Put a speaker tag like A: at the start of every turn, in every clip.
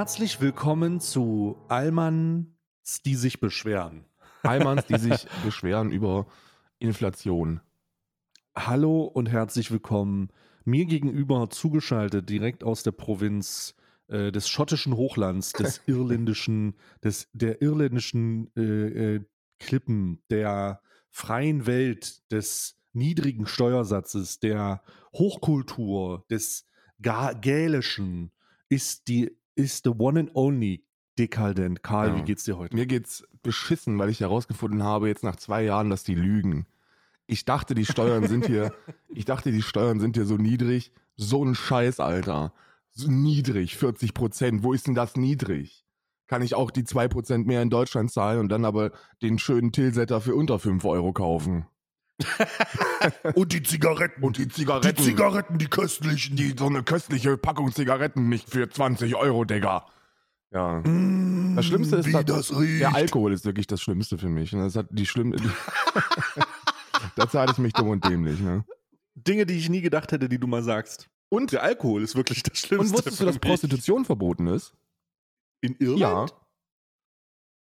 A: Herzlich willkommen zu Allmanns, die sich beschweren.
B: Allmanns, die sich beschweren über Inflation.
A: Hallo und herzlich willkommen. Mir gegenüber zugeschaltet, direkt aus der Provinz äh, des schottischen Hochlands, des irländischen, des, der irländischen äh, äh, Klippen, der freien Welt, des niedrigen Steuersatzes, der Hochkultur, des Gälischen, ist die, ist the one and only dekadent. Karl,
B: Ja.
A: wie geht's dir heute?
B: Mir geht's beschissen, weil ich herausgefunden habe, jetzt nach zwei Jahren, dass die lügen. Ich dachte, die Steuern sind hier, ich dachte, die Steuern sind hier so niedrig. So ein Scheiß, Alter. So niedrig, 40 Prozent. Wo ist denn das niedrig? Kann ich auch die 2 Prozent mehr in Deutschland zahlen und dann aber den schönen Tilsetter für unter 5 Euro kaufen?
C: Und die Zigaretten.
B: Und die
C: die
B: Zigaretten.
C: Zigaretten, die köstlichen.
B: die, so eine köstliche Packung Zigaretten nicht für 20 Euro, Digga. Ja.
C: Mm,
B: Das Schlimmste ist,
C: wie
B: dass-
C: das riecht.
B: Der Alkohol ist wirklich das Schlimmste für mich. Und Das hat die schlimm. Da zahle ich mich dumm und dämlich. Ne?
A: Dinge, die ich nie gedacht hätte, die du mal sagst.
B: Und,
A: Der Alkohol ist wirklich das Schlimmste.
B: und wusstest du, dass
A: mich.
B: Prostitution verboten ist?
A: in Irland?
B: Ja.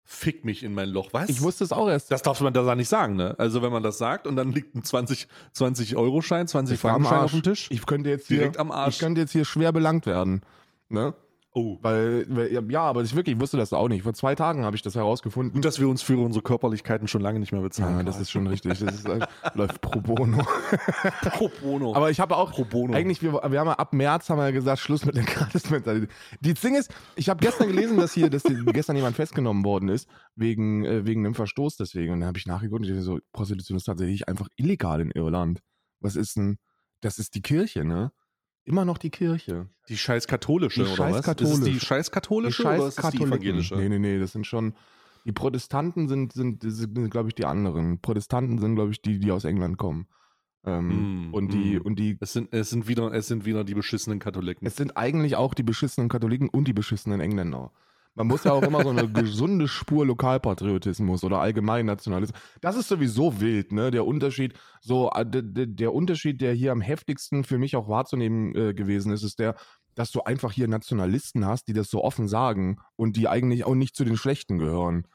A: Fick mich in mein Loch. Was?
B: Ich wusste es auch erst.
A: Das darf man da nicht sagen, ne? Also wenn man das sagt und dann liegt ein 20, 20 Euro Schein, 20
B: Ich war am
A: Franken Schein auf dem Tisch.
B: Ich könnte jetzt hier,
A: Direkt am Arsch.
B: Ich könnte jetzt hier schwer belangt werden. Ne?
A: Oh.
B: Weil, weil, ja, aber ich wirklich ich wusste das auch nicht. Vor zwei Tagen habe ich das herausgefunden.
A: Gut, dass wir uns für unsere Körperlichkeiten schon lange nicht mehr bezahlen.
B: Ja, das ist schon richtig. Das ist, läuft pro bono.
A: pro bono.
B: Aber ich habe auch
A: pro bono.
B: Eigentlich, wir, wir haben ja ab März haben wir ja gesagt, Schluss mit der Gratis-Mentalität. Die Ding ist, ich habe gestern gelesen, dass hier, dass gestern jemand festgenommen worden ist, wegen, äh, wegen einem Verstoß deswegen. Und dann habe ich nachgeguckt und ich so, Prostitution ist tatsächlich einfach illegal in Irland. Was ist denn, das ist die Kirche, ne? Immer noch die Kirche.
A: die scheiß katholische
B: Die
A: oder
B: scheiß
A: was? Ist es die scheiß
B: Die
A: katholische
B: scheiß
A: oder ist es die evangelische?
B: Nee, nee, nee, das sind schon, die Protestanten sind, sind, sind glaube ich, die anderen. Protestanten sind, glaube ich, die, die aus England kommen. Ähm,
A: Mm,
B: und die,
A: mm.
B: und die
A: Es sind, es sind wieder, es sind wieder die beschissenen Katholiken.
B: Es sind eigentlich auch die beschissenen Katholiken und die beschissenen Engländer. Man muss ja auch immer so eine gesunde Spur Lokalpatriotismus oder allgemein Nationalismus. Das ist sowieso wild, ne? Der Unterschied, so äh, der Unterschied, der hier am heftigsten für mich auch wahrzunehmen äh, gewesen ist, ist der, dass du einfach hier Nationalisten hast, die das so offen sagen und die eigentlich auch nicht zu den Schlechten gehören.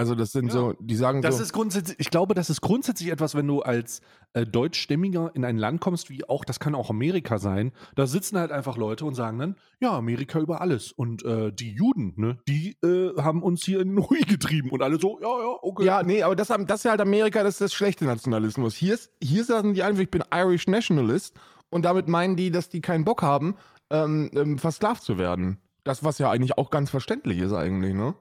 B: Also das sind
A: Ja.
B: so, die sagen
A: Das
B: so.
A: ist grundsätzlich, ich glaube, das ist grundsätzlich etwas, wenn du als äh, Deutschstämmiger in ein Land kommst, wie auch, das kann auch Amerika sein, da sitzen halt einfach Leute und sagen dann, ja, Amerika über alles. Und äh, die Juden, ne, die äh, haben uns hier in den Hui getrieben und alle so, ja, ja, okay.
B: Ja, nee, aber das, das ist halt Amerika, das ist das schlechte Nationalismus. Hier, ist, hier sagen die einfach, ich bin Irish Nationalist und damit meinen die, dass die keinen Bock haben, ähm, ähm, versklavt zu werden. Das, was ja eigentlich auch ganz verständlich ist eigentlich, ne?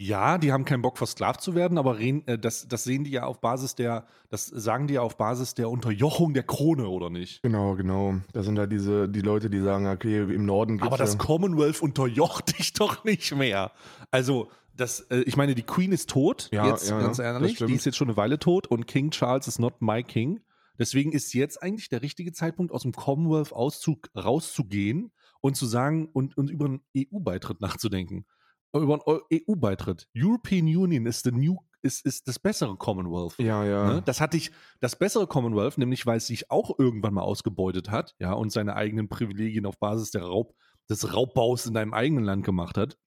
A: Ja, die haben keinen Bock, versklavt zu werden, aber äh, das, das sehen die ja auf Basis der, das sagen die ja auf Basis der Unterjochung der Krone, oder nicht?
B: Genau, genau. Das sind halt diese, die Leute, die sagen, okay, im Norden
A: Aber das
B: ja,
A: Commonwealth unterjocht dich doch nicht mehr. Also, das, äh, ich meine, die Queen ist tot,
B: Ja,
A: jetzt
B: ja,
A: ganz ehrlich. Die ist jetzt schon eine Weile tot und King Charles is not my king. Deswegen ist jetzt eigentlich der richtige Zeitpunkt, aus dem Commonwealth Auszug rauszugehen und zu sagen und, und über einen EU-Beitritt nachzudenken. Über einen Eu- EU-Beitritt. European Union ist, the new, ist, ist das bessere Commonwealth.
B: ja, ja.
A: Ne? Das hatte ich, das bessere Commonwealth, nämlich weil es sich auch irgendwann mal ausgebeutet hat, ja, und seine eigenen Privilegien auf Basis der Raub, des Raubbaus in deinem eigenen Land gemacht hat.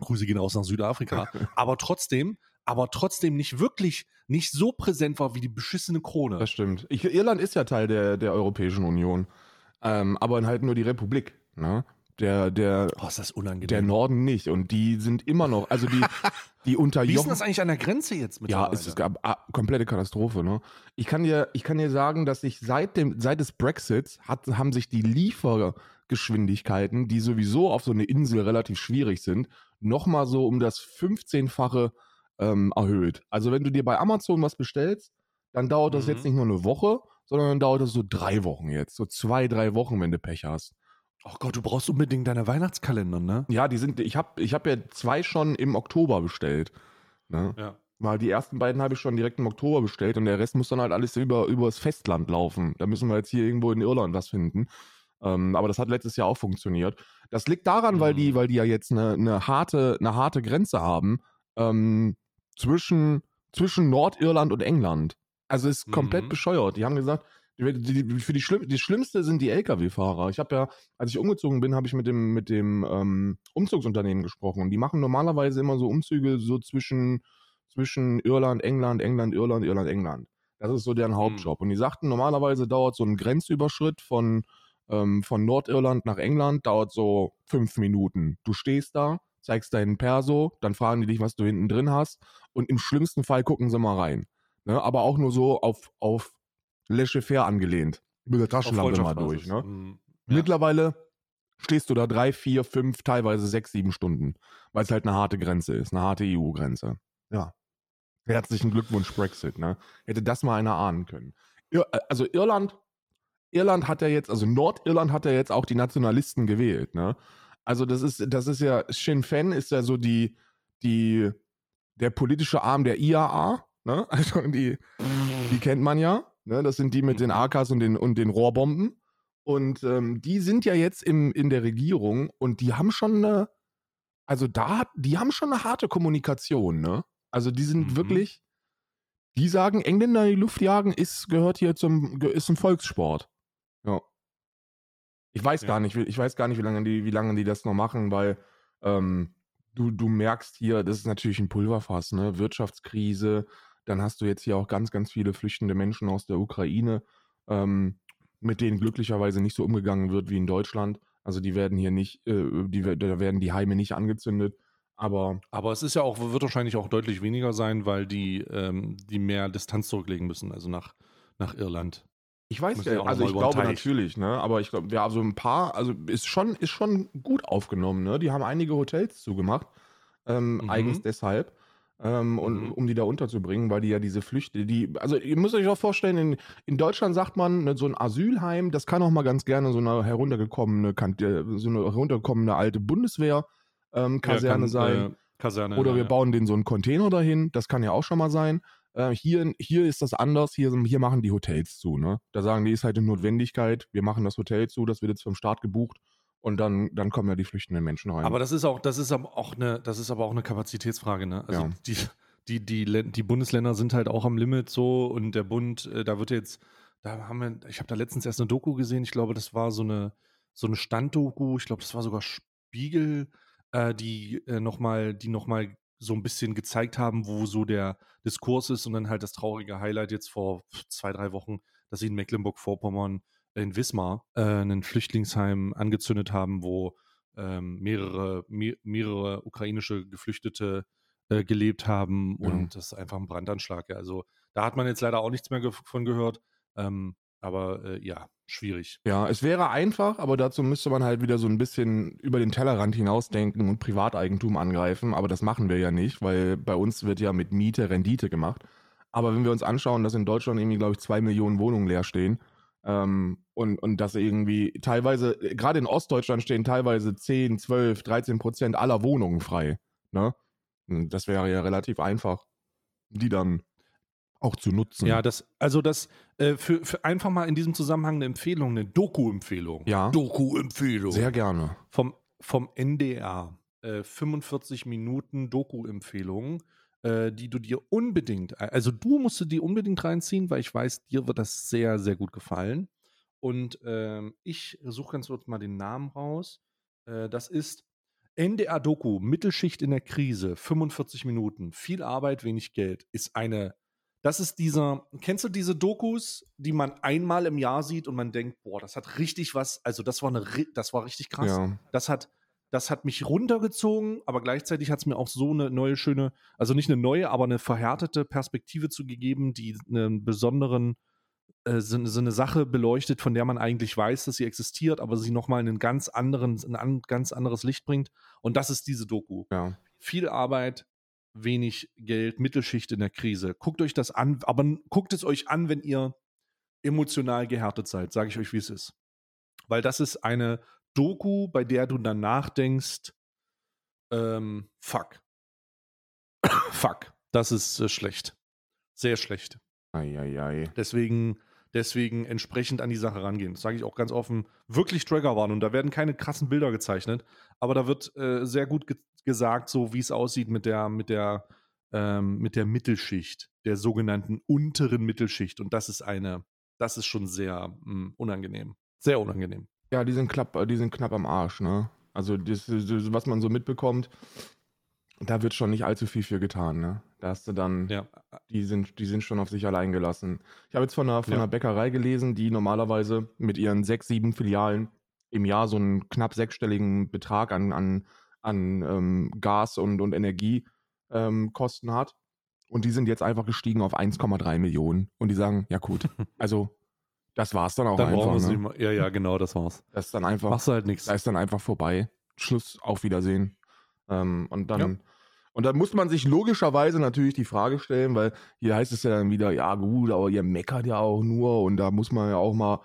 A: Grüße gehen raus nach Südafrika. aber trotzdem, aber trotzdem nicht wirklich, nicht so präsent war wie die beschissene Krone.
B: Das stimmt. Ich, Irland ist ja Teil der, der Europäischen Union. Ähm, aber halt nur die Republik, ne? Der, der,
A: Oh, ist das unangenehm.
B: der Norden nicht. Und die sind immer noch, also die, die
A: wie ist
B: unterjochen.
A: denn das eigentlich an der Grenze jetzt mit
B: Ja, es ist eine komplette Katastrophe. Ne? Ich, kann dir, ich kann dir sagen, dass sich seit, dem, seit des Brexits hat, haben sich die Liefergeschwindigkeiten, die sowieso auf so eine Insel relativ schwierig sind, nochmal so um das 15-fache ähm, erhöht. Also wenn du dir bei Amazon was bestellst, dann dauert das
A: Mhm.
B: jetzt nicht nur eine Woche, sondern dann dauert das so drei Wochen jetzt. So zwei, drei Wochen, wenn du Pech hast.
A: Oh Gott, du brauchst unbedingt deine Weihnachtskalender, ne?
B: Ja, die sind, ich habe ich hab ja zwei schon im Oktober bestellt. Ne?
A: Ja.
B: Weil die ersten beiden habe ich schon direkt im Oktober bestellt und der Rest muss dann halt alles über, übers Festland laufen. Da müssen wir jetzt hier irgendwo in Irland was finden. Ähm, aber das hat letztes Jahr auch funktioniert. Das liegt daran, weil die,
A: Mhm.
B: weil die ja jetzt eine, eine, harte, eine harte Grenze haben ähm, zwischen, zwischen Nordirland und England. Also ist komplett
A: Mhm.
B: bescheuert. Die haben gesagt, Die, für die, Schlimm, die Schlimmste sind die Lkw-Fahrer. Ich habe ja, als ich umgezogen bin, habe ich mit dem, mit dem ähm, Umzugsunternehmen gesprochen. Und die machen normalerweise immer so Umzüge so zwischen, zwischen Irland, England, England, Irland, Irland, England. Das ist so deren Hauptjob. Und die sagten, normalerweise dauert so ein Grenzüberschritt von, ähm, von Nordirland nach England, dauert so fünf Minuten. Du stehst da, zeigst deinen Perso, dann fragen die dich, was du hinten drin hast. Und im schlimmsten Fall gucken sie mal rein. Ne? Aber auch nur so auf, auf laissez-faire angelehnt. Mit der Taschenlampe mal durch. Ne?
A: Mhm. Ja.
B: Mittlerweile stehst du da drei, vier, fünf, teilweise sechs, sieben Stunden, weil es halt eine harte Grenze ist, eine harte EU-Grenze. Ja. Herzlichen Glückwunsch, Brexit. Ne? Hätte das mal einer ahnen können. Ir also Irland, Irland hat ja jetzt, also Nordirland hat ja jetzt auch die Nationalisten gewählt. Ne? Also das ist, das ist ja, Sinn Féin ist ja so die, die, der politische Arm der IAA. Ne? Also die, die kennt man ja. Ne? Das sind die mit den AKs und den, und den Rohrbomben. Und ähm, die sind ja jetzt im, in der Regierung und die haben schon eine, also da, die haben schon eine harte Kommunikation, ne? Also die sind
A: Mhm.
B: wirklich, die sagen, Engländer in die Luft jagen ist, gehört hier zum, ist ein Volkssport. Ja. Ich weiß
A: Ja.
B: gar nicht, wie- ich weiß gar nicht, wie lange die, wie lange die das noch machen, weil ähm, du, du merkst hier, das ist natürlich ein Pulverfass, ne? Wirtschaftskrise, dann hast du jetzt hier auch ganz, ganz viele flüchtende Menschen aus der Ukraine, ähm, mit denen glücklicherweise nicht so umgegangen wird wie in Deutschland. Also die werden hier nicht, äh, die, da werden die Heime nicht angezündet. Aber
A: Aber es ist ja auch, wird wahrscheinlich auch deutlich weniger sein, weil die, ähm, die mehr Distanz zurücklegen müssen, also nach, nach Irland.
B: ich weiß ja, also ich glaube
A: Teich.
B: natürlich, ne? Aber ich glaube, ja, also ein paar, also ist schon, ist schon gut aufgenommen, ne? Die haben einige Hotels zugemacht, ähm,
A: Mhm.
B: eigens deshalb. Ähm, und
A: Mhm.
B: um die da unterzubringen, weil die ja diese Flüchte, die, also ihr müsst euch auch vorstellen, in, in Deutschland sagt man, ne, so ein Asylheim, das kann auch mal ganz gerne so eine heruntergekommene, äh, so eine heruntergekommene alte Bundeswehr ähm,
A: Ja, kann,
B: sein.
A: Äh, Kaserne.
B: Oder
A: ja,
B: wir
A: ja.
B: bauen den so einen Container dahin, das kann ja auch schon mal sein. Äh, hier, hier ist das anders, hier, hier machen die Hotels zu. Ne? Da sagen die, ist halt eine Notwendigkeit, wir machen das Hotel zu, das wird jetzt vom Staat gebucht und dann, dann kommen ja die flüchtenden Menschen rein.
A: Aber das ist auch, das ist aber auch eine, das ist aber auch eine Kapazitätsfrage, ne? Also
B: Ja.
A: die, die, die, die Bundesländer sind halt auch am Limit so und der Bund, äh, da wird jetzt, da haben wir, ich habe da letztens erst eine Doku gesehen, ich glaube, das war so eine, so eine Standdoku, ich glaube, das war sogar Spiegel, äh, die äh, nochmal, die nochmal so ein bisschen gezeigt haben, wo so der Diskurs ist und dann halt das traurige Highlight jetzt vor zwei, drei Wochen, dass sie in Mecklenburg-Vorpommern in Wismar äh, ein Flüchtlingsheim angezündet haben, wo ähm, mehrere, me mehrere ukrainische Geflüchtete äh, gelebt haben
B: Ja.
A: und das ist einfach ein Brandanschlag. Ja. Also da hat man jetzt leider auch nichts mehr ge von gehört. Ähm, aber äh, ja, schwierig.
B: Ja, es wäre einfach, aber dazu müsste man halt wieder so ein bisschen über den Tellerrand hinausdenken und Privateigentum angreifen. Aber das machen wir ja nicht, weil bei uns wird ja mit Miete Rendite gemacht. Aber wenn wir uns anschauen, dass in Deutschland irgendwie, glaube ich, zwei Millionen Wohnungen leer stehen ähm, und, und dass irgendwie teilweise, äh, gerade in Ostdeutschland stehen teilweise 10, 12, 13 Prozent aller Wohnungen frei. Ne? Und Das wäre ja relativ einfach, die dann auch zu nutzen.
A: Ja, das, also das, äh, für, für einfach mal in diesem Zusammenhang eine Empfehlung, eine Doku-Empfehlung.
B: ja
C: Doku-Empfehlung.
B: sehr gerne.
A: vom, vom NDR. Äh, 45 Minuten Doku-Empfehlung, äh, die du dir unbedingt, also du musst du dir unbedingt reinziehen, weil ich weiß, dir wird das sehr, sehr gut gefallen. Und ähm, ich suche ganz kurz mal den Namen raus. Äh, das ist NDR Doku, Mittelschicht in der Krise, 45 Minuten, viel Arbeit, wenig Geld, ist eine, das ist dieser, kennst du diese Dokus, die man einmal im Jahr sieht und man denkt, boah, das hat richtig was, also das war eine, das war richtig krass.
B: Ja.
A: Das hat, das hat mich runtergezogen, aber gleichzeitig hat es mir auch so eine neue, schöne, also nicht eine neue, aber eine verhärtete Perspektive zu gegeben, die einen besonderen, äh, so, so eine Sache beleuchtet, von der man eigentlich weiß, dass sie existiert, aber sie nochmal in einen ganz anderen, in ein ganz anderes Licht bringt. Und das ist diese Doku.
B: Ja.
A: Viel Arbeit, wenig Geld, Mittelschicht in der Krise. Guckt euch das an, aber guckt es euch an, wenn ihr emotional gehärtet seid, sage ich euch, wie es ist. Weil das ist eine Doku, bei der du danach denkst, ähm, fuck. fuck, das ist äh, schlecht. Sehr schlecht.
B: Eieiei.
A: Deswegen, deswegen entsprechend an die Sache rangehen. Das sage ich auch ganz offen. Wirklich Triggerwarnung. Da werden keine krassen Bilder gezeichnet, aber da wird äh, sehr gut ge gesagt, so wie es aussieht mit der, mit der, ähm, mit der Mittelschicht, der sogenannten unteren Mittelschicht. Und das ist eine das ist schon sehr mh, unangenehm. Sehr unangenehm.
B: Ja, die sind, knapp, die sind knapp am Arsch, ne? Also, das, das, was man so mitbekommt, da wird schon nicht allzu viel für getan, ne? Da hast du dann,
A: Ja.
B: die, sind, die sind schon auf sich allein gelassen. Ich habe jetzt von einer, von
A: Ja.
B: einer Bäckerei gelesen, die normalerweise mit ihren sechs, sieben Filialen im Jahr so einen knapp sechsstelligen Betrag an, an, an ähm, Gas- und, und Energiekosten ähm, hat. Und die sind jetzt einfach gestiegen auf 1,3 Millionen. Und die sagen, ja gut, also das war's dann auch
A: Da brauchen wir
B: einfach. Ne?
A: mal. Ja, ja, genau, das war's.
B: Das ist dann einfach
A: Machst du halt nichts.
B: da ist dann einfach vorbei. Schluss, auf Wiedersehen. Ähm, und dann.
A: Ja.
B: Und dann muss man sich logischerweise natürlich die Frage stellen, weil hier heißt es ja dann wieder, ja gut, aber ihr meckert ja auch nur und da muss man ja auch mal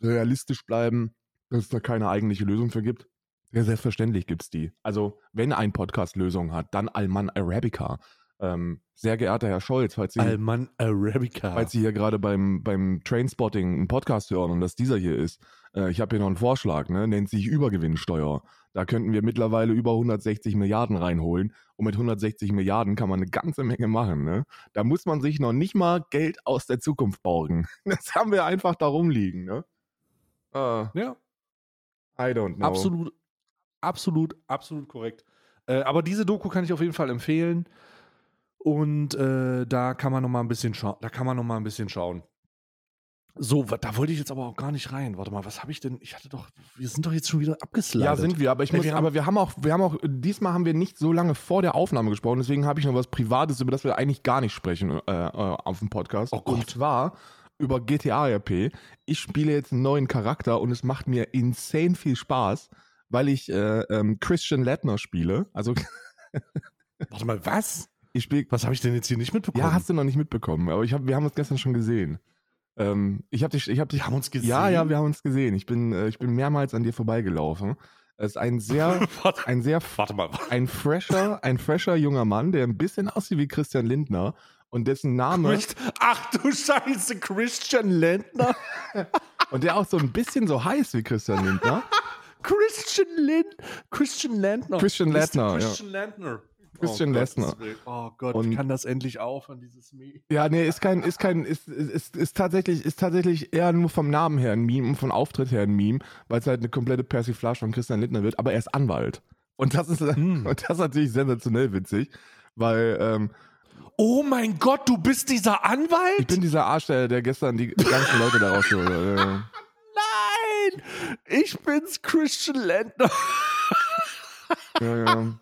B: realistisch bleiben, dass es da keine eigentliche Lösung für gibt. Ja, selbstverständlich gibt's die. Also, wenn ein Podcast Lösung hat, dann Alman Arabica. Ähm, sehr geehrter Herr Scholz, falls Sie,
A: Alman Arabica.
B: falls Sie hier gerade beim, beim Trainspotting einen Podcast hören und das dieser hier ist, äh, ich habe hier noch einen Vorschlag, ne? nennt sich Übergewinnsteuer. Da könnten wir mittlerweile über 160 Milliarden reinholen und mit 160 Milliarden kann man eine ganze Menge machen. Ne? Da muss man sich noch nicht mal Geld aus der Zukunft borgen. Das haben wir einfach da rumliegen. Ne? Ah,
A: ja,
B: I don't know.
A: absolut, absolut, absolut korrekt. Äh, aber diese Doku kann ich auf jeden Fall empfehlen. Und äh, da kann man noch mal ein bisschen schauen. Da kann man noch mal ein bisschen schauen. So, da wollte ich jetzt aber auch gar nicht rein. Warte mal, was habe ich denn? Ich hatte doch, wir sind doch jetzt schon wieder abgeslidet.
B: Ja, sind wir, aber ich
A: Nee,
B: muss,
A: wir haben-
B: aber wir haben auch, wir haben auch, diesmal haben wir nicht so lange vor der Aufnahme gesprochen, deswegen habe ich noch was Privates, über das wir eigentlich gar nicht sprechen äh, äh, auf dem Podcast.
A: Oh.
B: Und zwar über GTA RP. Ich spiele jetzt einen neuen Charakter und es macht mir insane viel Spaß, weil ich äh, ähm, Christian Ledner spiele. Also
A: Warte mal, was?
B: Ich spiele.
A: Was habe ich denn jetzt hier nicht mitbekommen?
B: Ja, hast du noch nicht mitbekommen, aber ich hab, wir haben uns gestern schon gesehen. Ähm, ich habe dich, ich habe dich.
A: Wir haben uns gesehen.
B: Ja, ja, wir haben uns gesehen. Ich bin, äh, ich bin mehrmals an dir vorbeigelaufen. Es ist ein sehr, ein sehr
A: warte mal.
B: ein fresher, ein fresher junger Mann, der ein bisschen aussieht wie Christian Lindner und dessen Name
A: Ach du Scheiße, Christian Lindner.
B: und der auch so ein bisschen so heißt wie Christian Lindner.
A: Christian Lind, Christian Lindner.
B: Christian
A: Ist
B: Lindner.
A: Christian Lindner.
B: Christian
A: oh. Willen. Oh Gott,
B: Und-
A: kann das endlich aufhören, dieses Meme?
B: Ja, nee, ist kein, ist kein, ist, ist, ist, ist tatsächlich, ist tatsächlich eher nur vom Namen her ein Meme und vom Auftritt her ein Meme, weil es halt eine komplette Persiflage von Christian Lindner wird, aber er ist Anwalt. Und das ist,
A: Hm.
B: und das ist natürlich sensationell witzig, weil ähm,
A: Oh mein Gott, du bist dieser Anwalt?
B: ich bin dieser Arsch, der, der gestern die ganzen Leute da rausgeholt hat. Ja.
A: Nein! Ich bin's, Christian Lindner.
B: Ja, ja.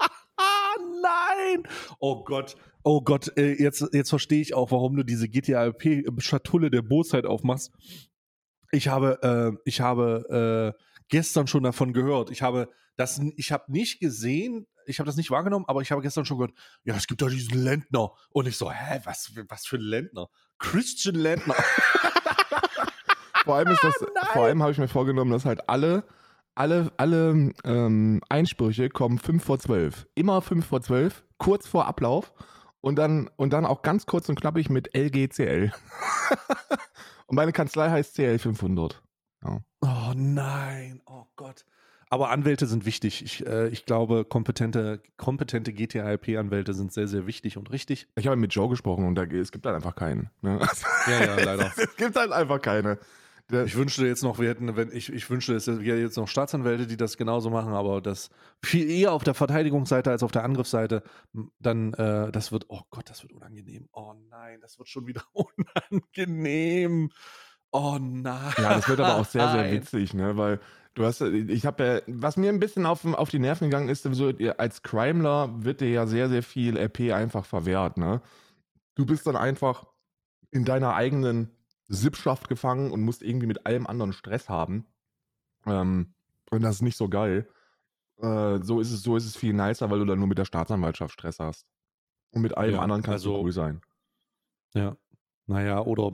A: Ah, nein! Oh Gott, oh Gott, äh, jetzt, jetzt verstehe ich auch, warum du diese GTA-Schatulle der Bosheit aufmachst. Ich habe, äh, ich habe äh, gestern schon davon gehört. Ich habe das, ich habe nicht gesehen, ich habe das nicht wahrgenommen, aber ich habe gestern schon gehört, ja, es gibt da diesen Lendner. Und ich so, hä, was, was für ein Lendner? Christian Lendner.
B: Vor allem ist das,
A: Nein.
B: vor allem habe ich mir vorgenommen, dass halt alle, alle, alle ähm, Einsprüche kommen 5 vor 12. Immer 5 vor 12, kurz vor Ablauf und dann, und dann auch ganz kurz und knappig mit LGCL. und meine Kanzlei heißt CL 500.
A: Oh nein, oh Gott. Aber Anwälte sind wichtig. Ich, äh, ich glaube, kompetente, kompetente GTA-IP-Anwälte sind sehr, sehr wichtig und richtig.
B: Ich habe mit Joe gesprochen und da, es gibt halt einfach keinen. Ne?
A: Ja, ja, leider.
B: es gibt halt einfach keine.
A: Ich wünschte jetzt noch, wir hätten, wenn ich, ich wünschte, es wäre jetzt noch Staatsanwälte, die das genauso machen, aber das viel eher auf der Verteidigungsseite als auf der Angriffsseite, dann, äh, das wird, oh Gott, das wird unangenehm. Oh nein, das wird schon wieder unangenehm. Oh nein.
B: Ja, das wird aber auch sehr, sehr witzig, ne? Weil du hast, ich habe ja, was mir ein bisschen auf, auf die Nerven gegangen ist, so, als Crimeler wird dir ja sehr, sehr viel RP einfach verwehrt, ne? Du bist dann einfach in deiner eigenen Sippschaft gefangen und musst irgendwie mit allem anderen Stress haben. Ähm, und das ist nicht so geil. Äh, so ist es, so ist es viel nicer, weil du dann nur mit der Staatsanwaltschaft Stress hast. Und mit allem
A: Ja,
B: anderen kannst
A: also-
B: du cool sein.
A: Ja. Naja, oder,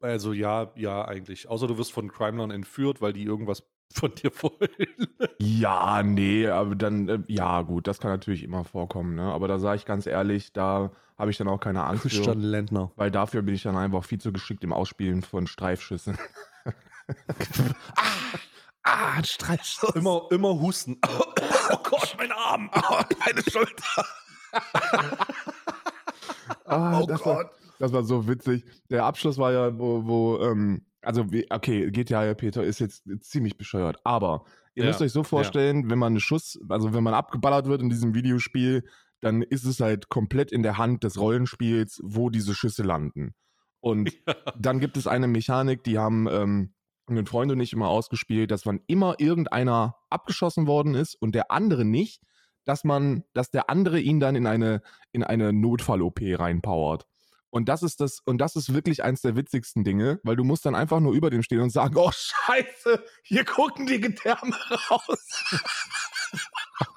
A: also ja, ja, eigentlich. Außer du wirst von Crimelern entführt, weil die irgendwas von dir wollen.
B: Ja, nee, aber dann, äh, ja, gut, das kann natürlich immer vorkommen, ne? Aber da sage ich ganz ehrlich, da habe ich dann auch keine Angst
A: Christian
B: für,
A: Lendner.
B: weil dafür bin ich dann einfach viel zu geschickt im Ausspielen von Streifschüssen.
A: Ah, ein Streifschuss. Immer, immer husten. Oh Gott, mein Arm. Oh, meine Schulter.
B: Ah,
A: Oh
B: das
A: Gott.
B: War, das war so witzig. Der Abschluss war ja, wo, wo ähm, also okay, GTA Peter ist jetzt ziemlich bescheuert, aber ihr
A: Ja,
B: müsst euch so vorstellen, wenn man einen Schuss, also wenn man abgeballert wird in diesem Videospiel, dann ist es halt komplett in der Hand des Rollenspiels, wo diese Schüsse landen. Und dann gibt es eine Mechanik, die haben ähm, mein Freund und ich immer ausgespielt, dass wann immer irgendeiner abgeschossen worden ist und der andere nicht, dass man, dass der andere ihn dann in eine, in eine Notfall-OP reinpowert. Und das ist das, und das ist wirklich eins der witzigsten Dinge, weil du musst dann einfach nur über dem stehen und sagen, oh Scheiße, hier gucken die Gedärme raus.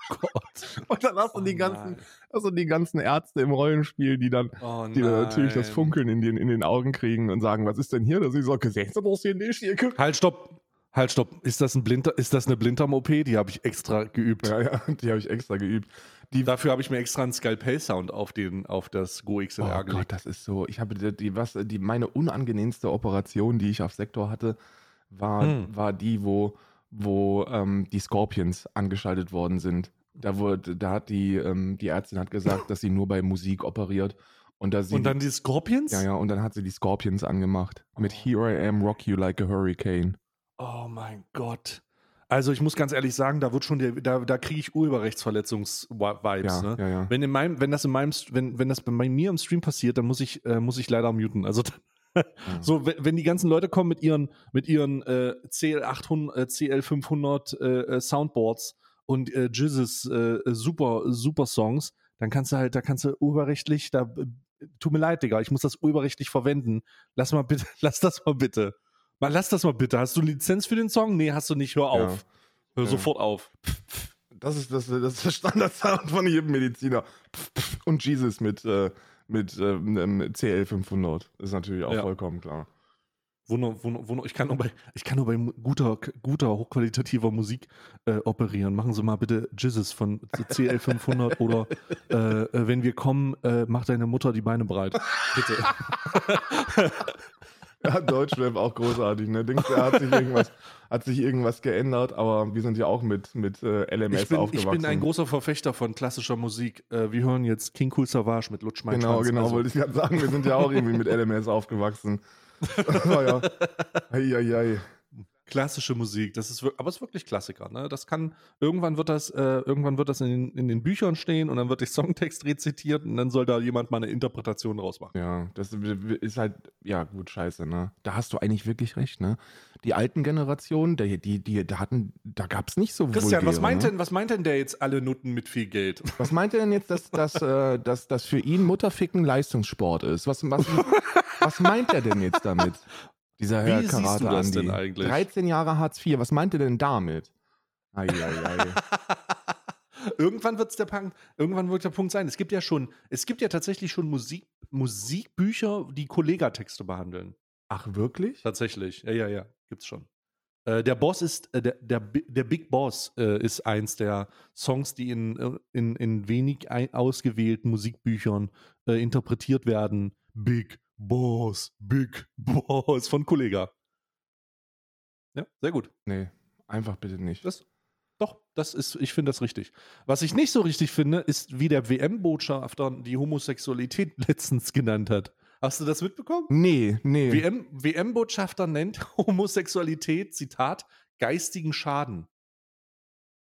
A: Gott.
B: Und dann hast du
A: Oh
B: die ganzen,
A: nein.
B: du die ganzen Ärzte im Rollenspiel, die dann,
A: Oh
B: die dann natürlich das. Funkeln in den, in den Augen kriegen und sagen, was ist denn hier? Das ist so, gesehen du das hier nicht? Hier.
A: Halt, stopp. Halt, stopp. Ist das, ein Blinter, ist das eine Blinddarm-OP? Die habe ich extra geübt.
B: Ja, ja, die habe ich extra geübt. Die,
A: Dafür habe ich mir extra einen Skalpell-Sound auf, den, auf das Go XLR
B: Oh Gott,
A: gelegt.
B: das ist so. Ich habe die, die, was, die, meine unangenehmste Operation, die ich auf Sektor hatte, war,
A: Hm.
B: war die, wo, wo ähm, die Scorpions angeschaltet worden sind. Da, wurde, da hat die, ähm, die Ärztin hat gesagt, dass sie nur bei Musik operiert. Und, da sie,
A: Und dann die Scorpions?
B: ja, ja, und dann hat sie die Scorpions angemacht. Mit
A: Oh.
B: Here I Am, Rock You Like a Hurricane.
A: Oh mein Gott. Also ich muss ganz ehrlich sagen, da wird schon der, da, da kriege ich Urheberrechtsverletzungs-Vibes.
B: Ja,
A: ne?
B: ja, ja.
A: Wenn, in meinem, wenn das in meinem, wenn, wenn das bei mir im Stream passiert, dann muss ich, äh, muss ich leider muten. Also so, wenn, wenn die ganzen Leute kommen mit ihren, mit ihren äh, CL800, äh, CL500 äh, äh, Soundboards und äh, Jizzes äh, super, super Songs, dann kannst du halt, da kannst du urheberrechtlich, da, äh, tut mir leid, Digga, ich muss das urheberrechtlich verwenden. Lass mal bitte, lass das mal bitte. Mal, lass das mal bitte. Hast du Lizenz für den Song? Nee, hast du nicht. Hör auf. Hör
B: Ja.
A: sofort auf.
B: Das ist, das, das ist der Standardsound von jedem Mediziner. Und Jesus mit, äh, mit ähm, ähm, CL500. Ist natürlich auch
A: Ja.
B: vollkommen klar.
A: Wunder, Wunder, Wunder. Ich kann nur bei, ich kann nur bei guter, guter, hochqualitativer Musik äh, operieren. Machen Sie mal bitte Jizzes von CL500 oder äh, äh, wenn wir kommen, äh, macht deine Mutter die Beine breit. Bitte.
B: Ja, Deutschrap auch großartig. Ne? Denkst du, hat sich irgendwas, hat sich irgendwas geändert, aber wir sind ja auch mit, mit äh, LMS
A: Ich bin, ich
B: aufgewachsen.
A: bin ein großer Verfechter von klassischer Musik. Äh, wir hören jetzt King Cool Savage mit Lutsch mein
B: Genau, genau,
A: Also,
B: wollte ich gerade sagen. Wir sind ja auch irgendwie mit LMS aufgewachsen. Aber ja. Eieiei.
A: Klassische Musik, das ist, aber es ist wirklich Klassiker. Ne? Das kann, irgendwann wird das, äh, irgendwann wird das in, den- in den Büchern stehen und dann wird der Songtext rezitiert und dann soll da jemand mal eine Interpretation draus machen.
B: Ja, das ist halt, ja, gut, scheiße, ne? Da hast du eigentlich wirklich recht, ne? Die alten Generationen, die, die, die, da hatten, da gab es nicht so
A: Christian, was
B: vulgäre,
A: meint,
B: ne?
A: denn, was meint denn der jetzt alle Nutten mit viel Geld?
B: Was meint er denn jetzt, dass, dass, äh, dass, dass für ihn Mutterficken Leistungssport ist? Was, was, was meint er denn jetzt damit? Dieser
A: Wie
B: Herr
A: siehst du das
B: Andi.
A: denn eigentlich?
B: 13 Jahre Hartz IV, was meint er denn damit? Eieiei.
A: irgendwann wird es der Punkt, irgendwann wird der Punkt sein. Es gibt ja schon, es gibt ja tatsächlich schon Musik, Musikbücher, die Kollegatexte behandeln.
B: Ach, wirklich?
A: Tatsächlich. Ja, ja, ja, gibt's schon. Äh, der Boss ist, äh, der, der, der Big Boss äh, ist eins der Songs, die in, in, in wenig ausgewählten Musikbüchern interpretiert werden. Big Boss, Big Boss von Kollega. Ja, sehr gut.
B: Nee, einfach bitte nicht.
A: Das, doch, das ist, ich finde das richtig. Was ich nicht so richtig finde, ist, wie der WM-Botschafter die Homosexualität letztens genannt hat. Hast du das mitbekommen?
B: Nee, nee.
A: WM WM-Botschafter nennt Homosexualität, Zitat, geistigen Schaden.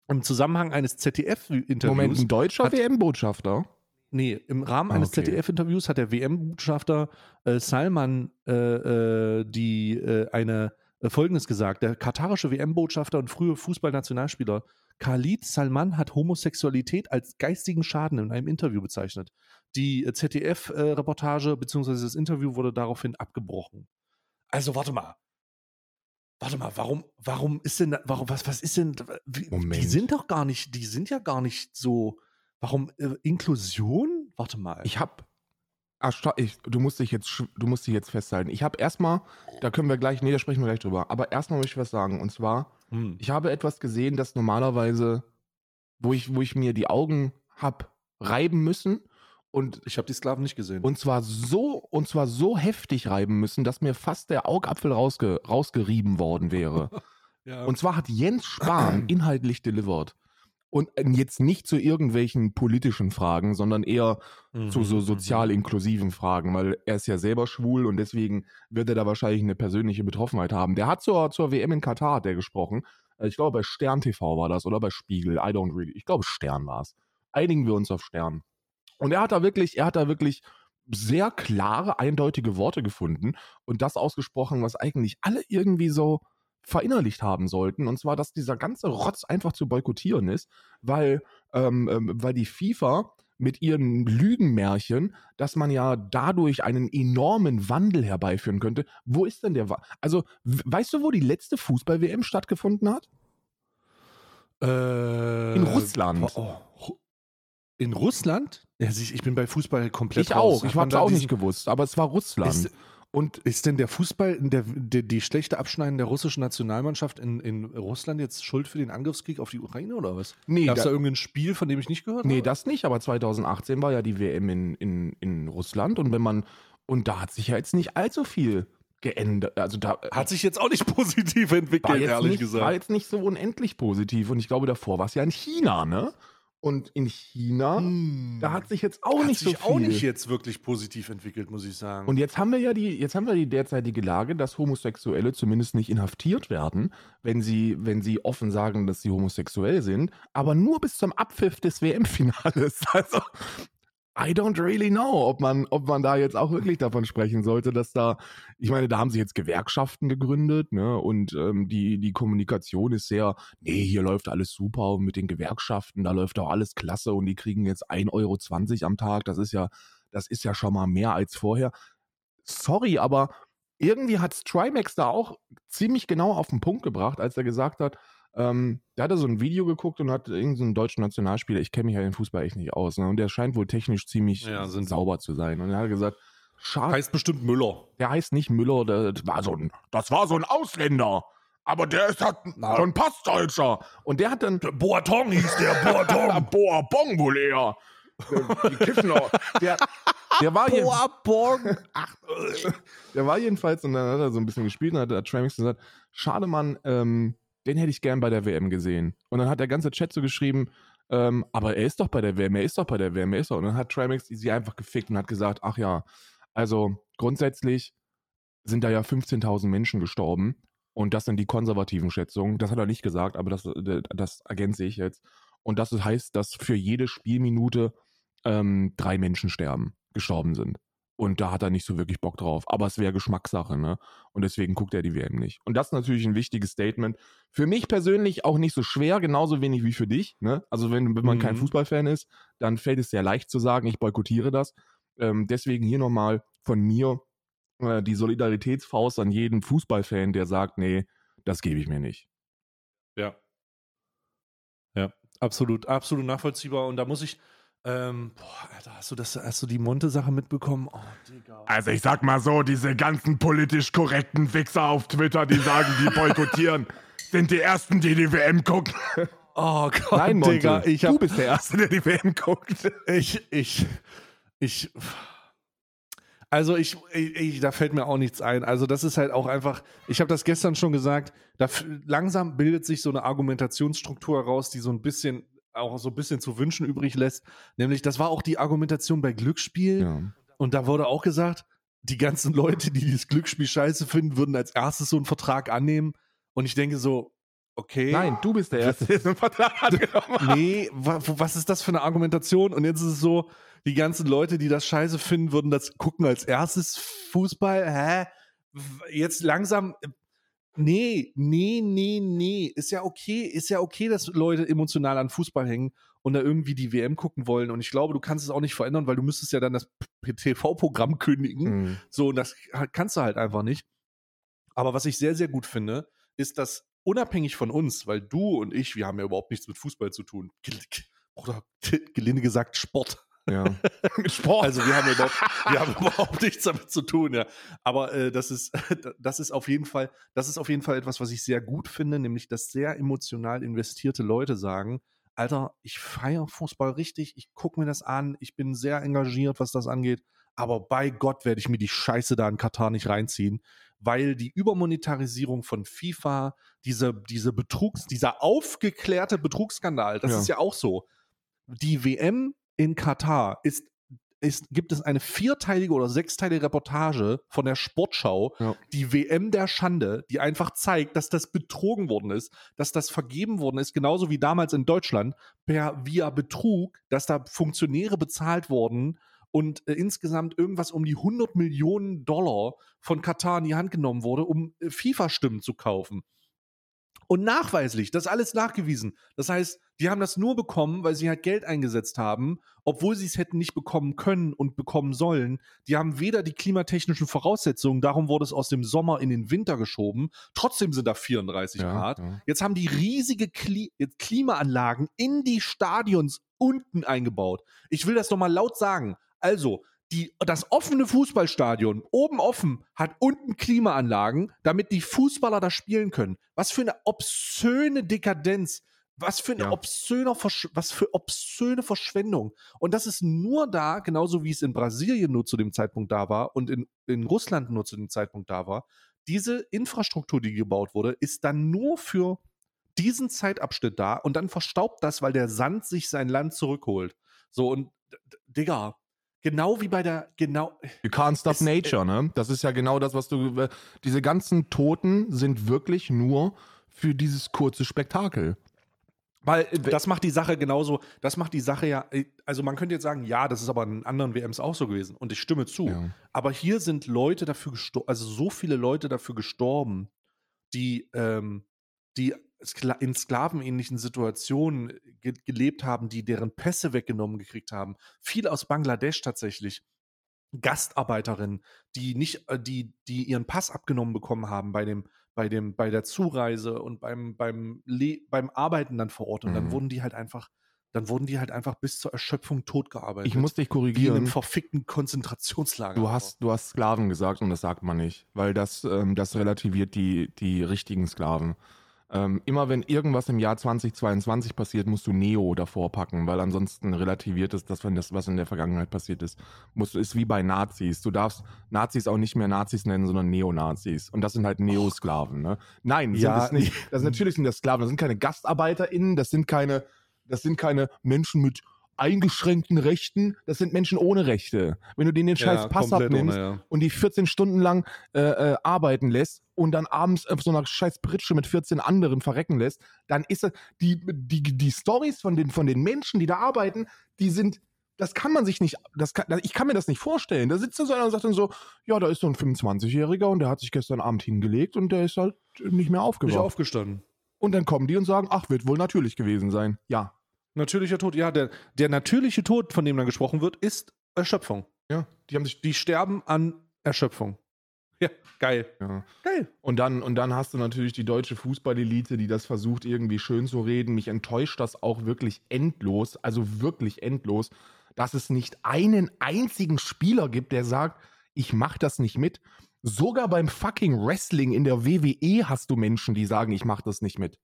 A: Im Zusammenhang eines ZDF-Interviews.
B: Moment, ein deutscher WM-Botschafter?
A: Nee, im Rahmen
B: Ah,
A: eines
B: okay.
A: ZDF-Interviews hat der WM-Botschafter äh, Salman äh, äh, die äh, eine äh, Folgendes gesagt: Der katarische WM-Botschafter und frühe Fußballnationalspieler Khalid Salman hat Homosexualität als geistigen Schaden in einem Interview bezeichnet. Die äh, ZDF-Reportage bzw. das Interview wurde daraufhin abgebrochen. Also warte mal. Warte mal, warum, warum ist denn, warum, was, was ist denn, wie, die sind doch gar nicht, die sind ja gar nicht so, warum, äh, Inklusion? Warte mal.
B: Ich hab. Ach, sta- ich, du musst dich jetzt, du musst dich jetzt festhalten. Ich habe erstmal, da können wir gleich, nee, da sprechen wir gleich drüber. Aber erstmal möchte ich was sagen. Und zwar,
A: Hm.
B: ich habe etwas gesehen, das normalerweise, wo ich, wo ich mir die Augen hab reiben müssen und
A: Ich habe die Sklaven nicht gesehen.
B: und zwar so und zwar so heftig reiben müssen, dass mir fast der Augapfel rausge, rausgerieben worden wäre.
A: ja.
B: Und zwar hat Jens Spahn inhaltlich delivered. Und äh, jetzt nicht zu irgendwelchen politischen Fragen, sondern eher zu so
A: Mhm,
B: sozial inklusiven Fragen, weil er ist ja selber schwul und deswegen wird er da wahrscheinlich eine persönliche Betroffenheit haben. Der hat zur, zur WM in Katar hat der gesprochen. Äh, Ich glaube, bei Stern TV war das oder bei Spiegel. I don't really. Ich glaube, Stern war es. Einigen wir uns auf Stern. Und er hat da wirklich, er hat da wirklich sehr klare, eindeutige Worte gefunden und das ausgesprochen, was eigentlich alle irgendwie so verinnerlicht haben sollten. Und zwar, dass dieser ganze Rotz einfach zu boykottieren ist, weil, ähm, ähm, weil die FIFA mit ihren Lügenmärchen, dass man ja dadurch einen enormen Wandel herbeiführen könnte. Wo ist denn der Wa Also, weißt du, wo die letzte Fußball-WM stattgefunden hat?
A: Äh,
B: In Russland.
A: oh, Ru- in Russland? Ja, ich bin bei Fußball komplett
B: Ich
A: raus.
B: auch. Ich hab's
A: da
B: auch
A: diesen-
B: nicht gewusst, aber es war Russland.
A: Ist,
B: und
A: ist denn der Fußball, der, der, die schlechte Abschneiden der russischen Nationalmannschaft in, in Russland jetzt schuld für den Angriffskrieg auf die Ukraine oder was?
B: nee,
A: Gab es
B: da,
A: da irgendein Spiel, von dem ich nicht gehört
B: nee,
A: habe?
B: das nicht, aber 2018 war ja die WM in, in, in Russland und wenn man, und da hat sich ja jetzt nicht allzu viel geändert. Also da
A: Hat sich jetzt auch nicht positiv entwickelt, ehrlich
B: nicht,
A: gesagt.
B: war jetzt nicht so unendlich positiv. Und ich glaube, davor war es ja in China, ne? Und in China,
A: Hm.
B: da hat sich jetzt auch
A: hat
B: nicht so viel.
A: auch nicht jetzt wirklich positiv entwickelt, muss ich sagen.
B: Und jetzt haben wir ja die, jetzt haben wir die derzeitige Lage, dass Homosexuelle zumindest nicht inhaftiert werden, wenn sie, wenn sie offen sagen, dass sie homosexuell sind, aber nur bis zum Abpfiff des WM-Finales. Also, I don't really know, ob man, ob man da jetzt auch wirklich davon sprechen sollte, dass da, ich meine, da haben sich jetzt Gewerkschaften gegründet, ne, und ähm, die, die Kommunikation ist sehr, nee, hier läuft alles super und mit den Gewerkschaften, da läuft doch alles klasse und die kriegen jetzt 1,20 Euro am Tag, das ist ja, das ist ja schon mal mehr als vorher. Sorry, aber irgendwie hat Trimax da auch ziemlich genau auf den Punkt gebracht, als er gesagt hat, ähm, der hatte so ein Video geguckt und hat irgendeinen deutschen Nationalspieler, ich kenne mich ja in Fußball echt nicht aus, ne? und der scheint wohl technisch ziemlich
A: Ja,
B: sauber zu sein. Und er hat gesagt, schade,
A: heißt bestimmt Müller.
B: der heißt nicht Müller, der, das war so ein, das war so ein Ausländer. Aber der ist halt so ein Passdeutscher. Und der hat dann.
C: Boatong hieß der, Boatong.
B: Boabong wohl eher. Die kiffen auch. Der, der war hier.
A: Boabong.
B: Der war jedenfalls, und dann hat er so ein bisschen gespielt und hat der Tramix gesagt, schade Mann, ähm, den hätte ich gern bei der WM gesehen. Und dann hat der ganze Chat so geschrieben, ähm, aber er ist doch bei der WM, er ist doch bei der WM, er ist doch. Und dann hat Tramix sie einfach gefickt und hat gesagt, ach ja, also grundsätzlich sind da ja 15.000 Menschen gestorben und das sind die konservativen Schätzungen. Das hat er nicht gesagt, aber das, äh, das ergänze ich jetzt. Und das heißt, dass für jede Spielminute ähm, drei Menschen sterben, gestorben sind. Und da hat er nicht so wirklich Bock drauf. Aber es wäre Geschmackssache, ne? Und deswegen guckt er die WM nicht. Und das ist natürlich ein wichtiges Statement. Für mich persönlich auch nicht so schwer, genauso wenig wie für dich, ne? Also wenn, wenn man kein
A: Mhm.
B: Fußballfan ist, dann fällt es sehr leicht zu sagen, ich boykottiere das. Ähm, deswegen hier nochmal von mir äh, die Solidaritätsfaust an jeden Fußballfan, der sagt, nee, das gebe ich mir nicht.
A: Ja. Ja, absolut, absolut nachvollziehbar. Und da muss ich, ähm, boah, Alter, hast du das, hast du die Monte-Sache mitbekommen? Oh, Digga.
B: Also ich sag mal so, diese ganzen politisch korrekten Wichser auf Twitter, die sagen, die boykottieren, sind die Ersten, die die WM gucken.
A: Oh Gott,
B: Nein, Monte,
A: Digga, ich
B: du
A: hab,
B: bist der Erste, der die WM guckt.
A: ich, ich, ich, also ich, ich, ich, da fällt mir auch nichts ein. Also das ist halt auch einfach, ich habe das gestern schon gesagt, da langsam bildet sich so eine Argumentationsstruktur heraus, die so ein bisschen, auch so ein bisschen zu wünschen übrig lässt. Nämlich, das war auch die Argumentation bei Glücksspiel.
B: Ja.
A: Und da wurde auch gesagt, die ganzen Leute, die dieses Glücksspiel scheiße finden, würden als erstes so einen Vertrag annehmen. Und ich denke so, okay.
B: Nein, du bist der Erste, der so einen Vertrag angenommen hat.
A: Nee, wa was ist das für eine Argumentation? Und jetzt ist es so, die ganzen Leute, die das scheiße finden, würden das gucken als erstes Fußball. Hä? Jetzt langsam. Nee, nee, nee, nee. Ist ja okay, ist ja okay, dass Leute emotional an Fußball hängen und da irgendwie die WM gucken wollen. Und ich glaube, du kannst es auch nicht verändern, weil du müsstest ja dann das TV-Programm kündigen.
B: Mhm.
A: So, und das kannst du halt einfach nicht. Aber was ich sehr, sehr gut finde, ist, dass unabhängig von uns, weil du und ich, wir haben ja überhaupt nichts mit Fußball zu tun. Oder gelinde gesagt Sport.
B: Ja. Sport.
A: Also wir haben überhaupt, wir haben überhaupt nichts damit zu tun, ja. Aber äh, das ist, das ist auf jeden Fall, das ist auf jeden Fall etwas, was ich sehr gut finde, nämlich dass sehr emotional investierte Leute sagen, Alter, ich feiere Fußball richtig, ich gucke mir das an, ich bin sehr engagiert, was das angeht, aber bei Gott werde ich mir die Scheiße da in Katar nicht reinziehen, weil die Übermonetarisierung von FIFA, diese, diese Betrugs, dieser aufgeklärte Betrugsskandal, das
B: Ja.
A: ist ja auch so. Die WM in Katar ist, ist, gibt es eine vierteilige oder sechsteilige Reportage von der Sportschau,
B: Ja.
A: die WM der Schande, die einfach zeigt, dass das betrogen worden ist, dass das vergeben worden ist, genauso wie damals in Deutschland, per via Betrug, dass da Funktionäre bezahlt wurden und äh, insgesamt irgendwas um die 100 Millionen Dollar von Katar in die Hand genommen wurde, um äh, FIFA-Stimmen zu kaufen. Und nachweislich, das ist alles nachgewiesen. Das heißt, die haben das nur bekommen, weil sie halt Geld eingesetzt haben, obwohl sie es hätten nicht bekommen können und bekommen sollen. Die haben weder die klimatechnischen Voraussetzungen, darum wurde es aus dem Sommer in den Winter geschoben. Trotzdem sind da 34
B: Ja,
A: Grad.
B: ja.
A: Jetzt haben die riesige Kli Klimaanlagen in die Stadions unten eingebaut. Ich will das nochmal laut sagen. Also, die, das offene Fußballstadion, oben offen, hat unten Klimaanlagen, damit die Fußballer da spielen können. Was für eine obszöne Dekadenz. Was für eine
B: Ja.
A: obszöner Versch was für obszöne Verschwendung. Und das ist nur da, genauso wie es in Brasilien nur zu dem Zeitpunkt da war und in, in Russland nur zu dem Zeitpunkt da war. Diese Infrastruktur, die gebaut wurde, ist dann nur für diesen Zeitabschnitt da und dann verstaubt das, weil der Sand sich sein Land zurückholt. So und Digga, genau wie bei der genau
B: You can't stop
A: Es- äh,
B: nature, ne? Das ist ja genau das, was du. äh, Diese ganzen Toten sind wirklich nur für dieses kurze Spektakel. Weil, äh,
A: das macht die Sache genauso, das macht die Sache ja, also man könnte jetzt sagen, ja, das ist aber in anderen WMs auch so gewesen und ich stimme zu.
B: Ja.
A: Aber hier sind Leute dafür gestorben, also so viele Leute dafür gestorben, die, ähm, die in sklavenähnlichen Situationen ge gelebt haben, die deren Pässe weggenommen gekriegt haben. Viele aus Bangladesch tatsächlich. Gastarbeiterinnen, die nicht, äh, die, die ihren Pass abgenommen bekommen haben bei dem, bei dem, bei der Zureise und beim, beim, Le beim Arbeiten dann vor Ort. Und dann
B: Mhm.
A: wurden die halt einfach, dann wurden die halt einfach bis zur Erschöpfung totgearbeitet.
B: ich muss dich
A: wie in einem
B: korrigieren.
A: verfickten Konzentrationslager.
B: Du hast, du hast Sklaven gesagt und das sagt man nicht, weil das, ähm, das relativiert die, die richtigen Sklaven. Ähm, immer wenn irgendwas im Jahr 2022 passiert, musst du Neo davor packen, weil ansonsten relativiert es das, wenn das, was in der Vergangenheit passiert ist. Musst, ist wie bei Nazis. Du darfst Nazis auch nicht mehr Nazis nennen, sondern Neonazis. Und das sind halt Neosklaven. Ne? Nein, sind
A: Ja,
B: es nicht. Das, natürlich sind das Sklaven. Das sind keine GastarbeiterInnen, das sind keine, das sind keine Menschen mit eingeschränkten Rechten, das sind Menschen ohne Rechte. Wenn du denen den scheiß Pass
A: komplett
B: abnimmst,
A: ohne, ja.
B: und die 14 Stunden lang äh, äh, arbeiten lässt und dann abends auf so einer scheiß Pritsche mit 14 anderen verrecken lässt, dann ist das, die, die, die Stories von den, von den Menschen, die da arbeiten, die sind, das kann man sich nicht, das kann, ich kann mir das nicht vorstellen. Da sitzt dann so einer und sagt dann so, ja, da ist so ein 25-Jähriger und der hat sich gestern Abend hingelegt und der ist halt nicht mehr
A: Nicht
B: aufgewacht.
A: aufgestanden.
B: und dann kommen die und sagen, ach, wird wohl natürlich gewesen sein. Ja.
A: Natürlicher Tod, ja, der, der natürliche Tod, von dem dann gesprochen wird, ist Erschöpfung.
B: Ja, die haben sich,
A: Die sterben an Erschöpfung. Ja, geil.
B: ja.
A: Geil.
B: Und dann, und dann hast du natürlich die deutsche Fußballelite, die das versucht, irgendwie schön zu reden. Mich enttäuscht das auch wirklich endlos, also wirklich endlos, dass es nicht einen einzigen Spieler gibt, der sagt, ich mach das nicht mit. Sogar beim fucking Wrestling in der WWE hast du Menschen, die sagen, ich mach das nicht mit.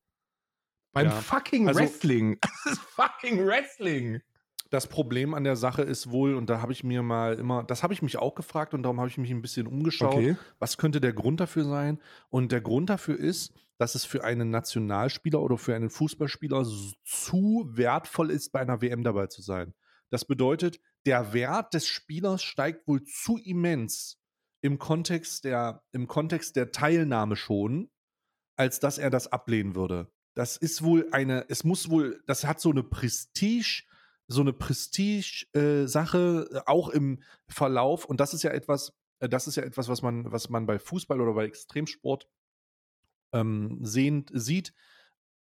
B: Beim
A: Ja.
B: fucking
A: Also-
B: Wrestling. Das ist fucking Wrestling.
A: Das Problem an der Sache ist wohl, und da habe ich mir mal immer, das habe ich mich auch gefragt und darum habe ich mich ein bisschen umgeschaut,
B: Okay.
A: was könnte der Grund dafür sein? Und der Grund dafür ist, dass es für einen Nationalspieler oder für einen Fußballspieler zu wertvoll ist, bei einer WM dabei zu sein. Das bedeutet, der Wert des Spielers steigt wohl zu immens im Kontext der, im Kontext der Teilnahme schon, als dass er das ablehnen würde. Das ist wohl eine, es muss wohl, das hat so eine Prestige, so eine Prestige-Sache, äh, auch im Verlauf. Und das ist ja etwas, äh, das ist ja etwas, was man, was man bei Fußball oder bei Extremsport ähm, sehend, sieht.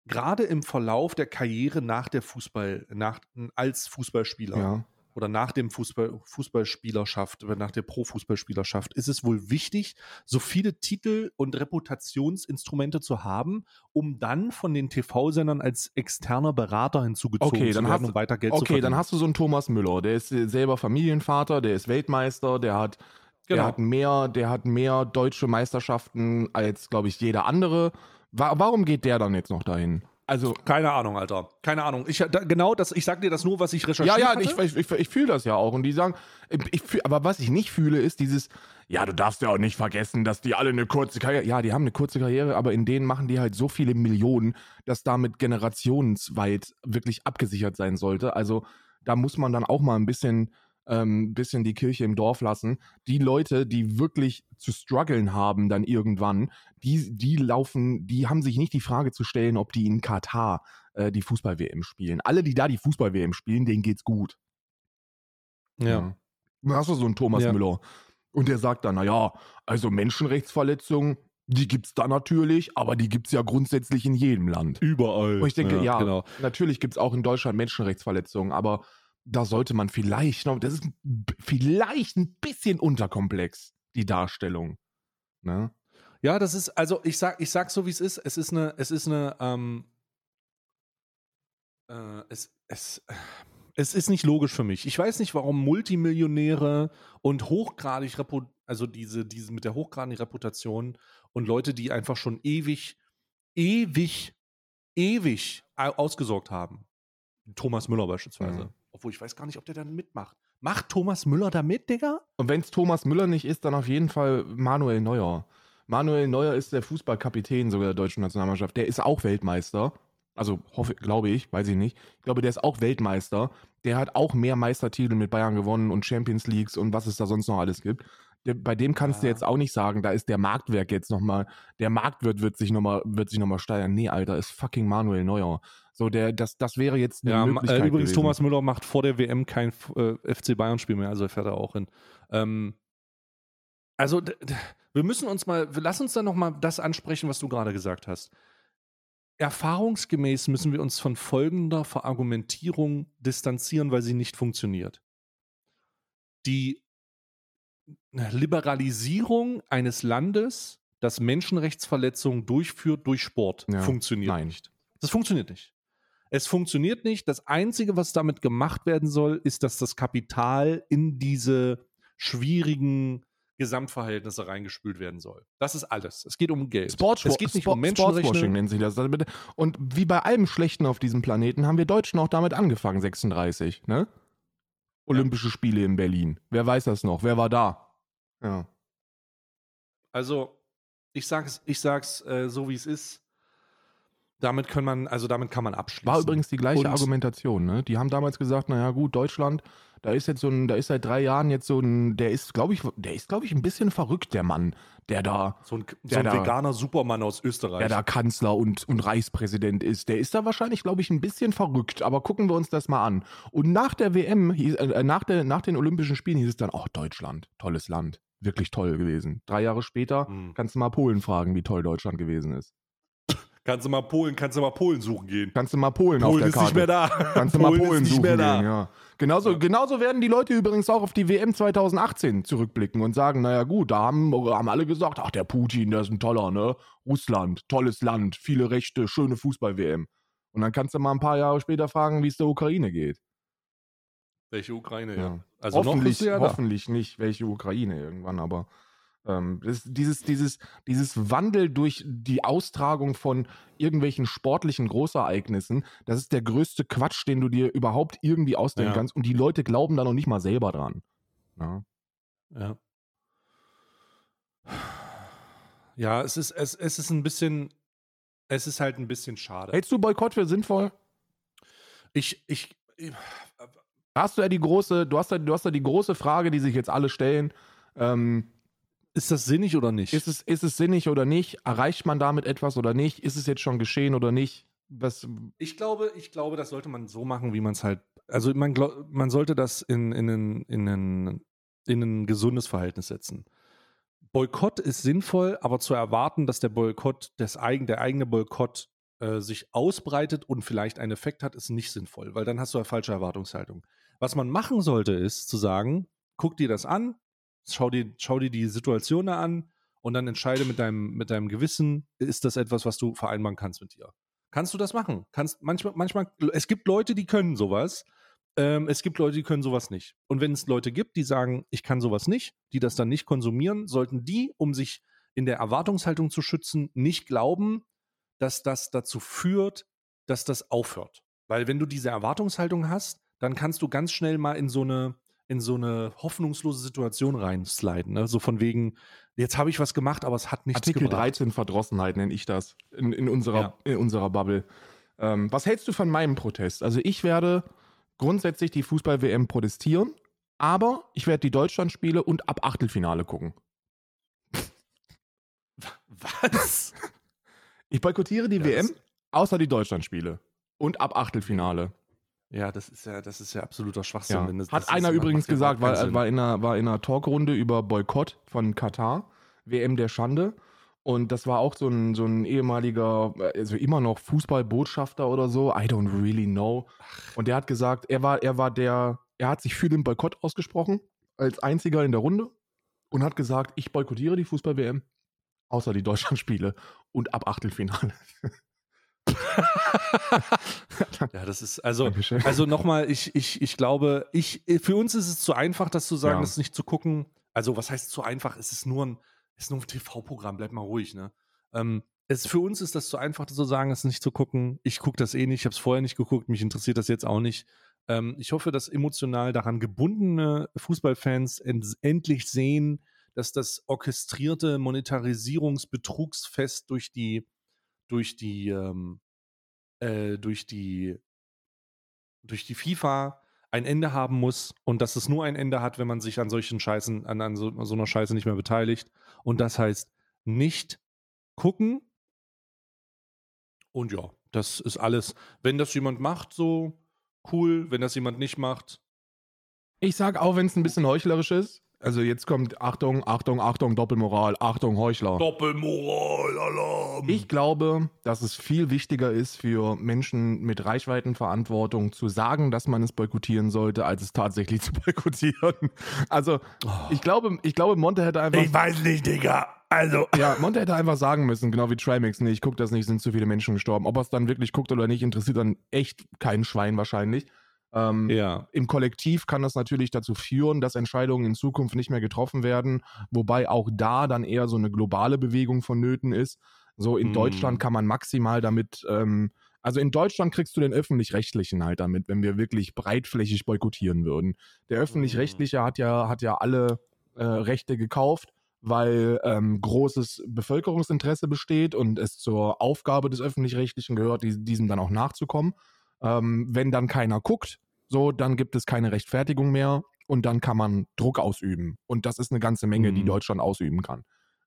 A: Gerade im Verlauf der Karriere nach der Fußball, nach, als Fußballspieler
B: Ja.
A: Oder nach dem Fußball, Fußballspielerschaft, oder nach der Pro-Fußballspielerschaft, ist es wohl wichtig, so viele Titel und Reputationsinstrumente zu haben, um dann von den TV-Sendern als externer Berater hinzugezogen
B: Okay,
A: zu
B: dann
A: werden,
B: hast-
A: um weiter Geld zu
B: Okay,
A: verdienen.
B: dann hast du so einen Thomas Müller, der ist selber Familienvater, der ist Weltmeister, der hat, der
A: Genau.
B: hat mehr, der hat mehr deutsche Meisterschaften als, glaube ich, jeder andere. Wa warum geht der dann jetzt noch dahin? Also,
A: Keine Ahnung, Alter. Keine Ahnung. Ich, da, genau das, ich sag dir das nur, was ich
B: ja,
A: recherchiert
B: ja,
A: hatte.
B: ich, ich, ich, ich fühle das ja auch. Und die sagen, ich fühl, aber was ich nicht fühle, ist dieses, ja, du darfst ja auch nicht vergessen, dass die alle eine kurze Karriere, ja, die haben eine kurze Karriere, aber in denen machen die halt so viele Millionen, dass damit generationsweit wirklich abgesichert sein sollte. Also da muss man dann auch mal ein bisschen, ähm, bisschen die Kirche im Dorf lassen. Die Leute, die wirklich zu strugglen haben dann irgendwann, die, die laufen, die haben sich nicht die Frage zu stellen, ob die in Katar äh, die Fußball-WM spielen. Alle, die da die Fußball-WM spielen, denen geht's gut.
A: ja.
B: Dann hast du so einen Thomas
A: Ja.
B: Müller. Und der sagt dann, naja, also Menschenrechtsverletzungen, die gibt's da natürlich, aber die gibt's ja grundsätzlich in jedem Land.
A: Überall.
B: Und ich denke, ja,
A: Genau.
B: natürlich gibt's auch in Deutschland Menschenrechtsverletzungen, aber da sollte man vielleicht noch, das ist vielleicht ein bisschen unterkomplex, die Darstellung. Ne?
A: Ja, das ist, also ich sag, ich sag so, wie es ist. Es ist eine, es ist eine, ähm, äh, es, es, es ist nicht logisch für mich. Ich weiß nicht, warum Multimillionäre und hochgradig, repu also diese, diese mit der hochgradigen Reputation und Leute, die einfach schon ewig, ewig, ewig au- ausgesorgt haben. Thomas Müller beispielsweise.
B: Mhm.
A: Obwohl ich weiß gar nicht, ob der dann mitmacht. Macht Thomas Müller da mit, Digga?
B: Und wenn es Thomas Müller nicht ist, dann auf jeden Fall Manuel Neuer. Manuel Neuer ist der Fußballkapitän sogar der deutschen Nationalmannschaft. Der ist auch Weltmeister. Also hoffe, glaube ich, weiß ich nicht. Ich glaube, der ist auch Weltmeister. Der hat auch mehr Meistertitel mit Bayern gewonnen und Champions Leagues und was es da sonst noch alles gibt. Bei dem kannst du
A: Ja.
B: jetzt auch nicht sagen, da ist der Marktwerk jetzt nochmal, der Marktwirt wird sich nochmal, wird sich nochmal steigern. Nee, Alter, ist fucking Manuel Neuer. So, der, das, das wäre jetzt eine
A: Ja, ma-
B: Möglichkeit
A: äh, übrigens,
B: gewesen.
A: Thomas Müller macht vor der WM kein äh, FC Bayern-Spiel mehr, also fährt er auch hin. Ähm, also, wir müssen uns mal, lass uns dann nochmal das ansprechen, was du gerade gesagt hast. Erfahrungsgemäß müssen wir uns von folgender Verargumentierung distanzieren, weil sie nicht funktioniert. Die Liberalisierung eines Landes, das Menschenrechtsverletzungen durchführt durch Sport,
B: Ja,
A: funktioniert
B: nein.
A: nicht. Das funktioniert nicht. Es funktioniert nicht. Das Einzige, was damit gemacht werden soll, ist, dass das Kapital in diese schwierigen Gesamtverhältnisse reingespült werden soll. Das ist alles. Es geht um Geld.
B: Sportswa
A: es geht nicht
B: Sport
A: um Menschenrechte.
B: Nennt sich das. Und wie bei allem Schlechten auf diesem Planeten haben wir Deutschen auch damit angefangen, 36, ne? Olympische Spiele in Berlin. Wer weiß das noch? Wer war da? Ja.
A: Also, ich sag's, ich sag's äh, so, wie es ist. Damit kann man, also damit kann man abschließen.
B: War übrigens die gleiche
A: Und-
B: Argumentation, ne? Die haben damals gesagt, naja gut, Deutschland, da ist jetzt so ein, da ist seit drei Jahren jetzt so ein, der ist, glaube ich, der ist, glaube ich, ein bisschen verrückt, der Mann, der da,
A: so ein, so ein
B: da-
A: veganer Supermann aus Österreich.
B: der da Kanzler und, und Reichspräsident ist, der ist da wahrscheinlich, glaube ich, ein bisschen verrückt. Aber gucken wir uns das mal an. Und nach der WM, hieß, äh, nach, der, nach den Olympischen Spielen hieß es dann, oh, Deutschland, tolles Land, wirklich toll gewesen. Drei Jahre später
A: Hm.
B: kannst du mal Polen fragen, wie toll Deutschland gewesen ist.
A: Kannst du mal Polen, kannst du mal Polen suchen gehen.
B: Kannst du mal Polen, auf
A: Polen
B: der
A: ist
B: Karte.
A: nicht mehr da.
B: Kannst du mal Polen
A: ist
B: suchen
A: nicht mehr
B: gehen,
A: da.
B: ja. Genauso,
A: Ja.
B: genauso werden die Leute übrigens auch auf die WM 2018 zurückblicken und sagen, naja gut, da haben, haben alle gesagt, ach der Putin, der ist ein toller, ne? Russland, tolles Land, viele Rechte, schöne Fußball-WM. Und dann kannst du mal ein paar Jahre später fragen, wie es der Ukraine geht.
A: Welche Ukraine,
B: Ja.
A: ja. Also
B: hoffentlich,
A: ja
B: hoffentlich nicht welche Ukraine irgendwann, aber ähm, das, dieses, dieses, dieses Wandel durch die Austragung von irgendwelchen sportlichen Großereignissen, das ist der größte Quatsch, den du dir überhaupt irgendwie ausdenken
A: Ja.
B: kannst. Und die Leute glauben da noch nicht mal selber dran. Ja.
A: Ja. Ja, es ist, es, es ist ein bisschen, es ist halt ein bisschen schade.
B: Hältst du Boykott für sinnvoll?
A: Ich, ich, ich
B: Hast du ja die große, du hast ja, du hast ja die große Frage, die sich jetzt alle stellen. Ähm,
A: ist das sinnig oder nicht?
B: ist, es, ist es sinnig oder nicht? Erreicht man damit etwas oder nicht? Ist es jetzt schon geschehen oder nicht? Was,
A: Ich glaube, ich glaube, das sollte man so machen, wie man es halt. Also man, man sollte das in, in, ein- in, ein, in ein gesundes Verhältnis setzen. Boykott ist sinnvoll, aber zu erwarten, dass der Boykott, das eigen, der eigene Boykott äh, sich ausbreitet und vielleicht einen Effekt hat, ist nicht sinnvoll, weil dann hast du eine falsche Erwartungshaltung. Was man machen sollte, ist zu sagen, guck dir das an, schau dir, schau dir die Situation an und dann entscheide mit deinem, mit deinem Gewissen, ist das etwas, was du vereinbaren kannst mit dir. Kannst du das machen? Kannst manchmal, manchmal, es gibt Leute, die können sowas. Ähm, es gibt Leute, die können sowas nicht. Und wenn es Leute gibt, die sagen, ich kann sowas nicht, die das dann nicht konsumieren, sollten die, um sich in der Erwartungshaltung zu schützen, nicht glauben, dass das dazu führt, dass das aufhört. Weil wenn du diese Erwartungshaltung hast, dann kannst du ganz schnell mal in so eine, in so eine hoffnungslose Situation reinsliden. Ne? So von wegen, jetzt habe ich was gemacht, aber es hat nichts
B: Artikel
A: gebracht.
B: 13 Verdrossenheit nenne ich das in, in, unserer,
A: Ja.
B: in unserer Bubble. Ähm, was hältst du von meinem Protest? Also ich werde grundsätzlich die Fußball-WM protestieren, aber ich werde die Deutschlandspiele und ab Achtelfinale gucken.
A: Was?
B: Ich boykottiere die
A: Ja,
B: WM,
A: das-
B: außer die Deutschlandspiele und ab Achtelfinale.
A: Ja, das ist ja, das ist ja absoluter Schwachsinn.
B: Ja.
A: wenn das,
B: Hat
A: das
B: einer übrigens gesagt, weil, war, in einer, war in einer Talkrunde über Boykott von Katar, WM der Schande. Und das war auch so ein, so ein ehemaliger, also immer noch Fußballbotschafter oder so, I don't really know. Und der hat gesagt, er war, er war der, er hat sich für den Boykott ausgesprochen, als einziger in der Runde und hat gesagt, ich boykottiere die Fußball-WM, außer die Deutschlandspiele und ab Achtelfinale.
A: Ja, das ist, also,
B: Dankeschön.
A: also nochmal, ich, ich, ich glaube, ich, für uns ist es zu einfach, das zu sagen,
B: Ja.
A: das nicht zu gucken. Also, was heißt zu einfach? Es ist nur ein, es ist nur ein TV-Programm, bleib mal ruhig, ne? Ähm, es, für uns ist das zu einfach, das zu sagen, es nicht zu gucken. Ich gucke das eh nicht, ich habe es vorher nicht geguckt, mich interessiert das jetzt auch nicht. Ähm, ich hoffe, dass emotional daran gebundene Fußballfans end, endlich sehen, dass das orchestrierte Monetarisierungsbetrugsfest durch die, durch die, ähm, äh, durch die, durch die FIFA ein Ende haben muss und dass es nur ein Ende hat, wenn man sich an solchen Scheißen, an, an so, so einer Scheiße nicht mehr beteiligt. Und das heißt nicht gucken. Und ja, das ist alles. Wenn das jemand macht, so cool. Wenn das jemand nicht macht,
B: Ich sag auch, wenn es ein bisschen heuchlerisch ist. Also jetzt kommt Achtung, Achtung, Achtung, Doppelmoral, Achtung, Heuchler.
C: Doppelmoral, Alarm.
B: Ich glaube, dass es viel wichtiger ist für Menschen mit Reichweitenverantwortung zu sagen, dass man es boykottieren sollte, als es tatsächlich zu boykottieren. Also ich glaube, ich glaube, Monte hätte einfach.
C: ich weiß nicht, Digga. Also,
B: Ja, Monte hätte einfach sagen müssen, genau wie Trimix, nee, ich guck das nicht, sind zu viele Menschen gestorben. Ob er es dann wirklich guckt oder nicht, interessiert dann echt kein Schwein wahrscheinlich. Ähm,
A: ja.
B: Im Kollektiv kann das natürlich dazu führen, dass Entscheidungen in Zukunft nicht mehr getroffen werden, wobei auch da dann eher so eine globale Bewegung vonnöten ist. So in
A: Mm.
B: Deutschland kann man maximal damit, ähm, also in Deutschland kriegst du den öffentlich-rechtlichen halt damit, wenn wir wirklich breitflächig boykottieren würden. Der öffentlich-rechtliche hat ja, hat ja alle äh, Rechte gekauft, weil ähm, großes Bevölkerungsinteresse besteht und es zur Aufgabe des öffentlich-rechtlichen gehört, die- diesem dann auch nachzukommen. Ähm, wenn dann keiner guckt, so, dann gibt es keine Rechtfertigung mehr und dann kann man Druck ausüben. Und das ist eine ganze Menge, die
A: Mhm.
B: Deutschland ausüben kann.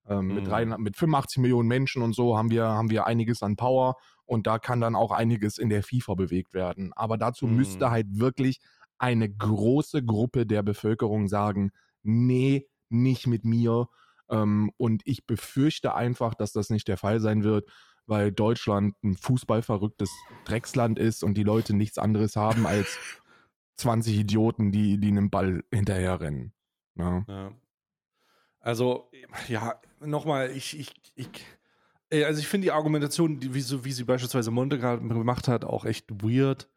B: Ähm, mit,
A: Mhm.
B: drei, mit 85 Millionen Menschen und so haben wir, haben wir einiges an Power und da kann dann auch einiges in der FIFA bewegt werden. Aber dazu
A: Mhm.
B: müsste halt wirklich eine große Gruppe der Bevölkerung sagen, nee, nicht mit mir. Ähm, und ich befürchte einfach, dass das nicht der Fall sein wird, weil Deutschland ein fußballverrücktes Drecksland ist und die Leute nichts anderes haben als 20 Idioten, die, die einem Ball hinterherrennen. Ja.
A: Ja. Also, ja, nochmal, ich, ich, ich, äh, also ich finde die Argumentation, die, wie, so, wie sie beispielsweise Monte gerade gemacht hat, auch echt weird.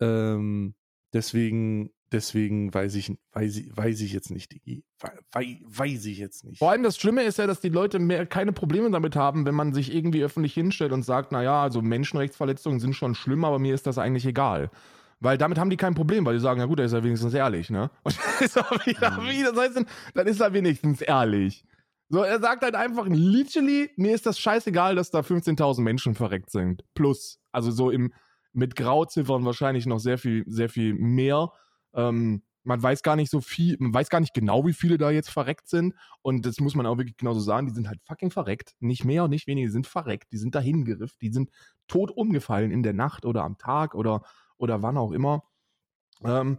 A: Ähm, deswegen, deswegen weiß ich, weiß ich, weiß ich jetzt nicht, Digi. Weiß, weiß ich jetzt nicht.
B: Vor allem das Schlimme ist ja, dass die Leute mehr, keine Probleme damit haben, wenn man sich irgendwie öffentlich hinstellt und sagt, naja, also Menschenrechtsverletzungen sind schon schlimm, aber mir ist das eigentlich egal. Weil damit haben die kein Problem, weil die sagen, ja gut, er ist ja wenigstens ehrlich, ne? Und dann ist er wieder,
A: Mhm.
B: das heißt, dann ist er wenigstens ehrlich. So, er sagt halt einfach, literally, mir ist das scheißegal, dass da 15.000 Menschen verreckt sind. Plus, also so im, mit Grauziffern wahrscheinlich noch sehr viel, sehr viel mehr. Ähm, man weiß gar nicht so viel, man weiß gar nicht genau, wie viele da jetzt verreckt sind. Und das muss man auch wirklich genauso sagen, die sind halt fucking verreckt. Nicht mehr und nicht weniger, die sind verreckt, die sind dahin gerifft, die sind tot umgefallen in der Nacht oder am Tag oder, oder wann auch immer. Ähm,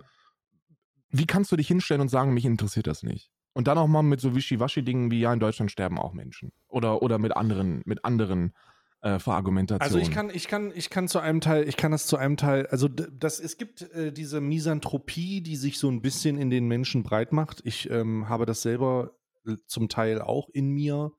B: wie kannst du dich hinstellen und sagen, mich interessiert das nicht? Und dann auch mal mit so Wischiwaschi-Dingen wie, ja, in Deutschland sterben auch Menschen. Oder, oder mit anderen, mit anderen äh, Verargumentationen.
A: Also ich kann, ich kann, ich kann zu einem Teil, ich kann das zu einem Teil, also das, es gibt äh, diese Misanthropie, die sich so ein bisschen in den Menschen breit macht. Ich ähm, habe das selber äh, zum Teil auch in mir.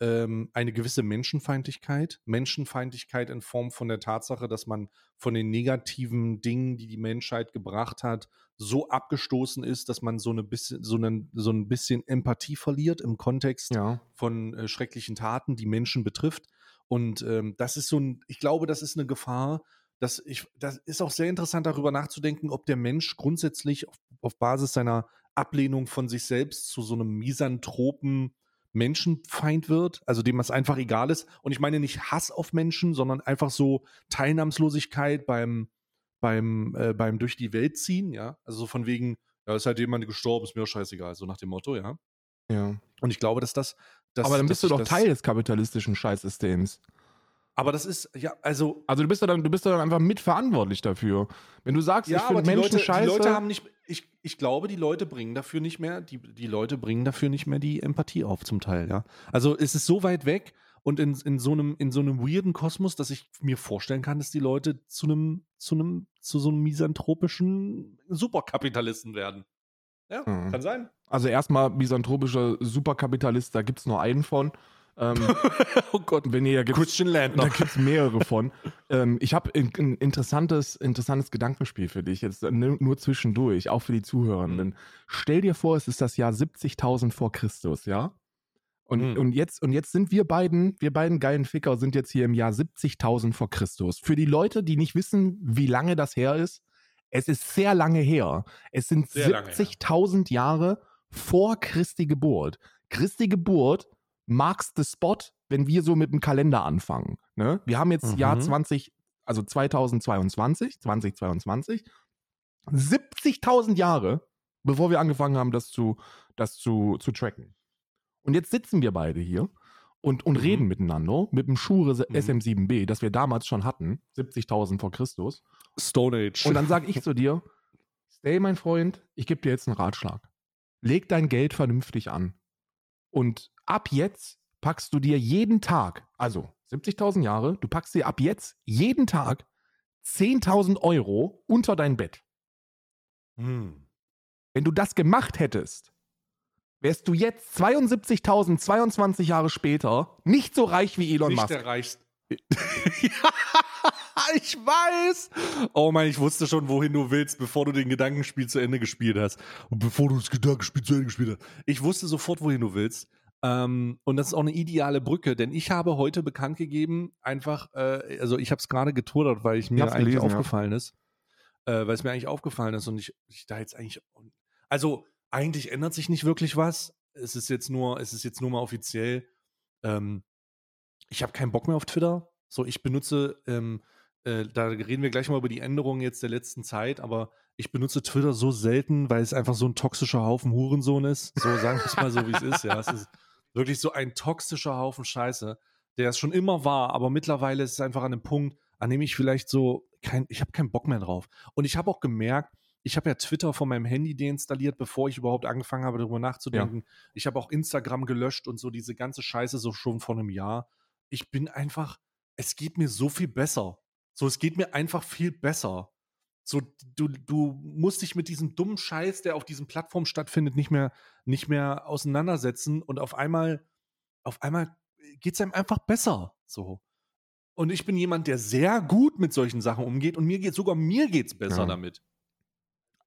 A: Ähm, eine gewisse Menschenfeindlichkeit. Menschenfeindlichkeit in Form von der Tatsache, dass man von den negativen Dingen, die die Menschheit gebracht hat, so abgestoßen ist, dass man so, eine bisschen, so, einen, so ein bisschen Empathie verliert im Kontext
B: ja.
A: von äh, schrecklichen Taten, die Menschen betrifft. Und ähm, das ist so ein, ich glaube, das ist eine Gefahr, dass ich, das ist auch sehr interessant, darüber nachzudenken, ob der Mensch grundsätzlich auf, auf Basis seiner Ablehnung von sich selbst zu so einem misanthropen Menschenfeind wird, also dem es einfach egal ist. Und ich meine nicht Hass auf Menschen, sondern einfach so Teilnahmslosigkeit beim, beim, äh, beim durch die Welt ziehen, ja. Also so von wegen, ja, ist halt jemand gestorben, ist mir auch scheißegal, so nach dem Motto, ja.
B: Ja.
A: Und ich glaube, dass das. Dass,
B: Aber dann bist du doch
A: das,
B: Teil des kapitalistischen Scheißsystems.
A: Aber das ist, ja, also.
B: Also du bist ja dann, du bist ja dann einfach mitverantwortlich dafür. Wenn du sagst, ich
A: Ja, aber
B: finde Menschen
A: Leute,
B: scheiße.
A: die Leute haben nicht, ich, ich glaube, die Leute bringen dafür nicht mehr, die, die Leute bringen dafür nicht mehr die Empathie auf, zum Teil, ja. Also es ist so weit weg und in, in, so einem, in so einem weirden Kosmos, dass ich mir vorstellen kann, dass die Leute zu einem, zu einem, zu so einem misanthropischen Superkapitalisten werden. Ja,
B: Mhm.
A: kann sein.
B: also erstmal misanthropischer Superkapitalist, da gibt es nur einen von. Ähm,
A: oh Gott.
B: wenn ihr, da
A: Christian
B: da
A: Landner.
B: gibt es mehrere von. ähm, ich habe ein, ein interessantes, interessantes Gedankenspiel für dich, jetzt nur zwischendurch, auch für die Zuhörenden. Stell dir vor, es ist das Jahr 70.000 vor Christus, ja? Und,
A: Mhm.
B: und, jetzt, und jetzt sind wir beiden, wir beiden geilen Ficker sind jetzt hier im Jahr 70.000 vor Christus. Für die Leute, die nicht wissen, wie lange das her ist, es ist sehr lange her. Es sind
A: Sehr lange her.
B: 70.000 Jahre vor Christi Geburt. Christi Geburt marks the spot, wenn wir so mit dem Kalender anfangen. Ne? Wir haben jetzt
A: Mhm.
B: Jahr 20, also 2022, 2022, 70.000 Jahre, bevor wir angefangen haben, das zu, das zu, zu tracken. Und jetzt sitzen wir beide hier und, und
A: Mhm.
B: reden miteinander mit dem Schure
A: Mhm.
B: SM7B, das wir damals schon hatten, 70.000 vor Christus.
A: Stone Age.
B: Und dann sage ich zu dir, Stay, mein Freund, ich gebe dir jetzt einen Ratschlag. Leg dein Geld vernünftig an. Und ab jetzt packst du dir jeden Tag, also 70.000 Jahre, du packst dir ab jetzt jeden Tag 10.000 Euro unter dein Bett.
A: Hm.
B: Wenn du das gemacht hättest, wärst du jetzt 72.022 Jahre später nicht so reich wie Elon
A: Nicht
B: Musk.
A: der reichste. ja, ich weiß. Oh mein, ich wusste schon, wohin du willst, bevor du den Gedankenspiel zu Ende gespielt hast. Und bevor du das Gedankenspiel zu Ende gespielt hast. Ich wusste sofort, wohin du willst. Ähm, und das ist auch eine ideale Brücke, denn ich habe heute bekannt gegeben, einfach, äh, also ich habe es gerade getwittert, weil ich mir eigentlich
B: gelesen, ja.
A: aufgefallen ist, äh, weil es mir eigentlich aufgefallen ist und ich, ich da jetzt eigentlich, also eigentlich ändert sich nicht wirklich was. Es ist jetzt nur, es ist jetzt nur mal offiziell. Ähm, ich habe keinen Bock mehr auf Twitter. So, ich benutze, ähm, äh, da reden wir gleich mal über die Änderungen jetzt der letzten Zeit, aber ich benutze Twitter so selten, weil es einfach so ein toxischer Haufen Hurensohn ist. So sagen wir es mal so, wie es ist. Ja, es ist wirklich so ein toxischer Haufen Scheiße, der es schon immer war, aber mittlerweile ist es einfach an einem Punkt, an dem ich vielleicht so kein, ich habe keinen Bock mehr drauf. Und ich habe auch gemerkt, ich habe ja Twitter von meinem Handy deinstalliert, bevor ich überhaupt angefangen habe, darüber nachzudenken. Ich habe auch Instagram gelöscht und so diese ganze Scheiße so schon vor einem Jahr. Ich bin einfach, es geht mir so viel besser. So, es geht mir einfach viel besser. So, du, du musst dich mit diesem dummen Scheiß, der auf diesen Plattformen stattfindet, nicht mehr, nicht mehr auseinandersetzen und auf einmal, auf einmal geht es einem einfach besser. So. Und ich bin jemand, der sehr gut mit solchen Sachen umgeht und mir geht sogar mir geht's besser
B: Ja.
A: damit.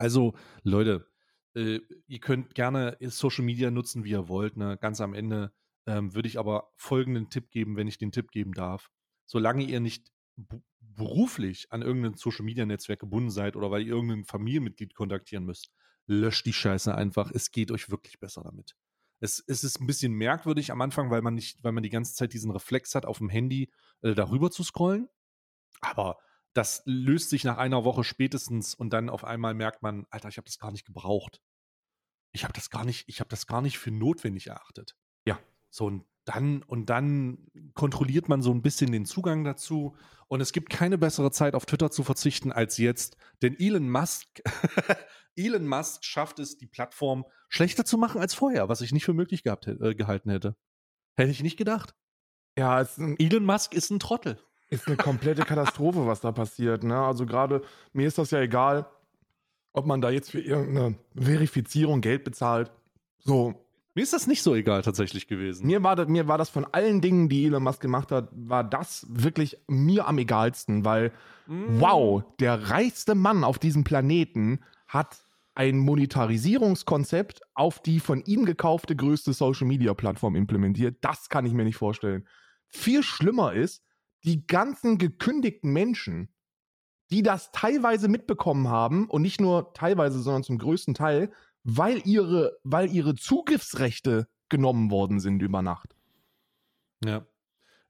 A: Also, Leute, äh, ihr könnt gerne Social Media nutzen, wie ihr wollt. Ne? Ganz am Ende ähm, würde ich aber folgenden Tipp geben, wenn ich den Tipp geben darf. Solange ihr nicht beruflich an irgendein Social Media Netzwerk gebunden seid oder weil ihr irgendein Familienmitglied kontaktieren müsst, löscht die Scheiße einfach. Es geht euch wirklich besser damit. Es, es ist ein bisschen merkwürdig am Anfang, weil man nicht, weil man die ganze Zeit diesen Reflex hat, auf dem Handy äh, darüber zu scrollen. Aber das löst sich nach einer Woche spätestens und dann auf einmal merkt man, Alter, ich habe das gar nicht gebraucht. Ich habe das gar nicht, ich habe das gar nicht für notwendig erachtet.
B: Ja.
A: So und dann und dann kontrolliert man so ein bisschen den Zugang dazu und es gibt keine bessere Zeit auf Twitter zu verzichten als jetzt, denn Elon Musk Elon Musk schafft es, die Plattform schlechter zu machen als vorher, was ich nicht für möglich gehabt, äh, gehalten hätte. Hätte ich nicht gedacht.
B: Ja,
A: Elon Musk ist ein Trottel.
B: Ist eine komplette Katastrophe, was da passiert. Ne? Also gerade, mir ist das ja egal, ob man da jetzt für irgendeine Verifizierung Geld bezahlt. So,
A: Mir ist das nicht so egal tatsächlich gewesen.
B: Mir war, das, mir war das von allen Dingen, die Elon Musk gemacht hat, war das wirklich mir am egalsten, weil,
A: Mm.
B: wow, der reichste Mann auf diesem Planeten hat ein Monetarisierungskonzept auf die von ihm gekaufte größte Social-Media-Plattform implementiert. Das kann ich mir nicht vorstellen. Viel schlimmer ist, die ganzen gekündigten Menschen, die das teilweise mitbekommen haben und nicht nur teilweise, sondern zum größten Teil, weil ihre, weil ihre Zugriffsrechte genommen worden sind über Nacht.
A: Ja.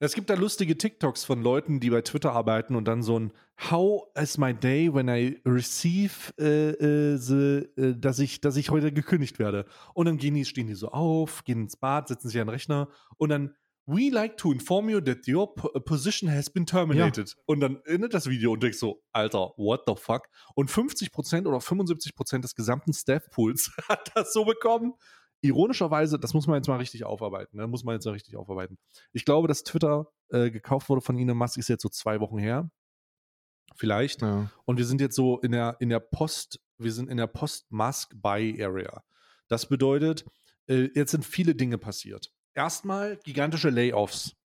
A: Es gibt da lustige TikToks von Leuten, die bei Twitter arbeiten und dann so ein How is my day when I receive, äh, äh, the, äh, dass, ich, dass ich heute gekündigt werde. Und dann gehen die, stehen die so auf, gehen ins Bad, setzen sich an den Rechner und dann We like to inform you that your p- position has been terminated. Und dann endet das Video und denkst so, Alter, what the fuck? Und 50% oder 75% des gesamten Staff-Pools hat das so bekommen. Ironischerweise, das muss man jetzt mal richtig aufarbeiten. Ne? Muss man jetzt mal richtig aufarbeiten. Ich glaube, dass Twitter äh, gekauft wurde von Elon Musk, ist jetzt so zwei Wochen her. Vielleicht.
B: Ja.
A: Und wir sind jetzt so in der, in der Post, wir sind in der Post-Musk-Buy-Area. Das bedeutet, äh, jetzt sind viele Dinge passiert. Erstmal gigantische Layoffs.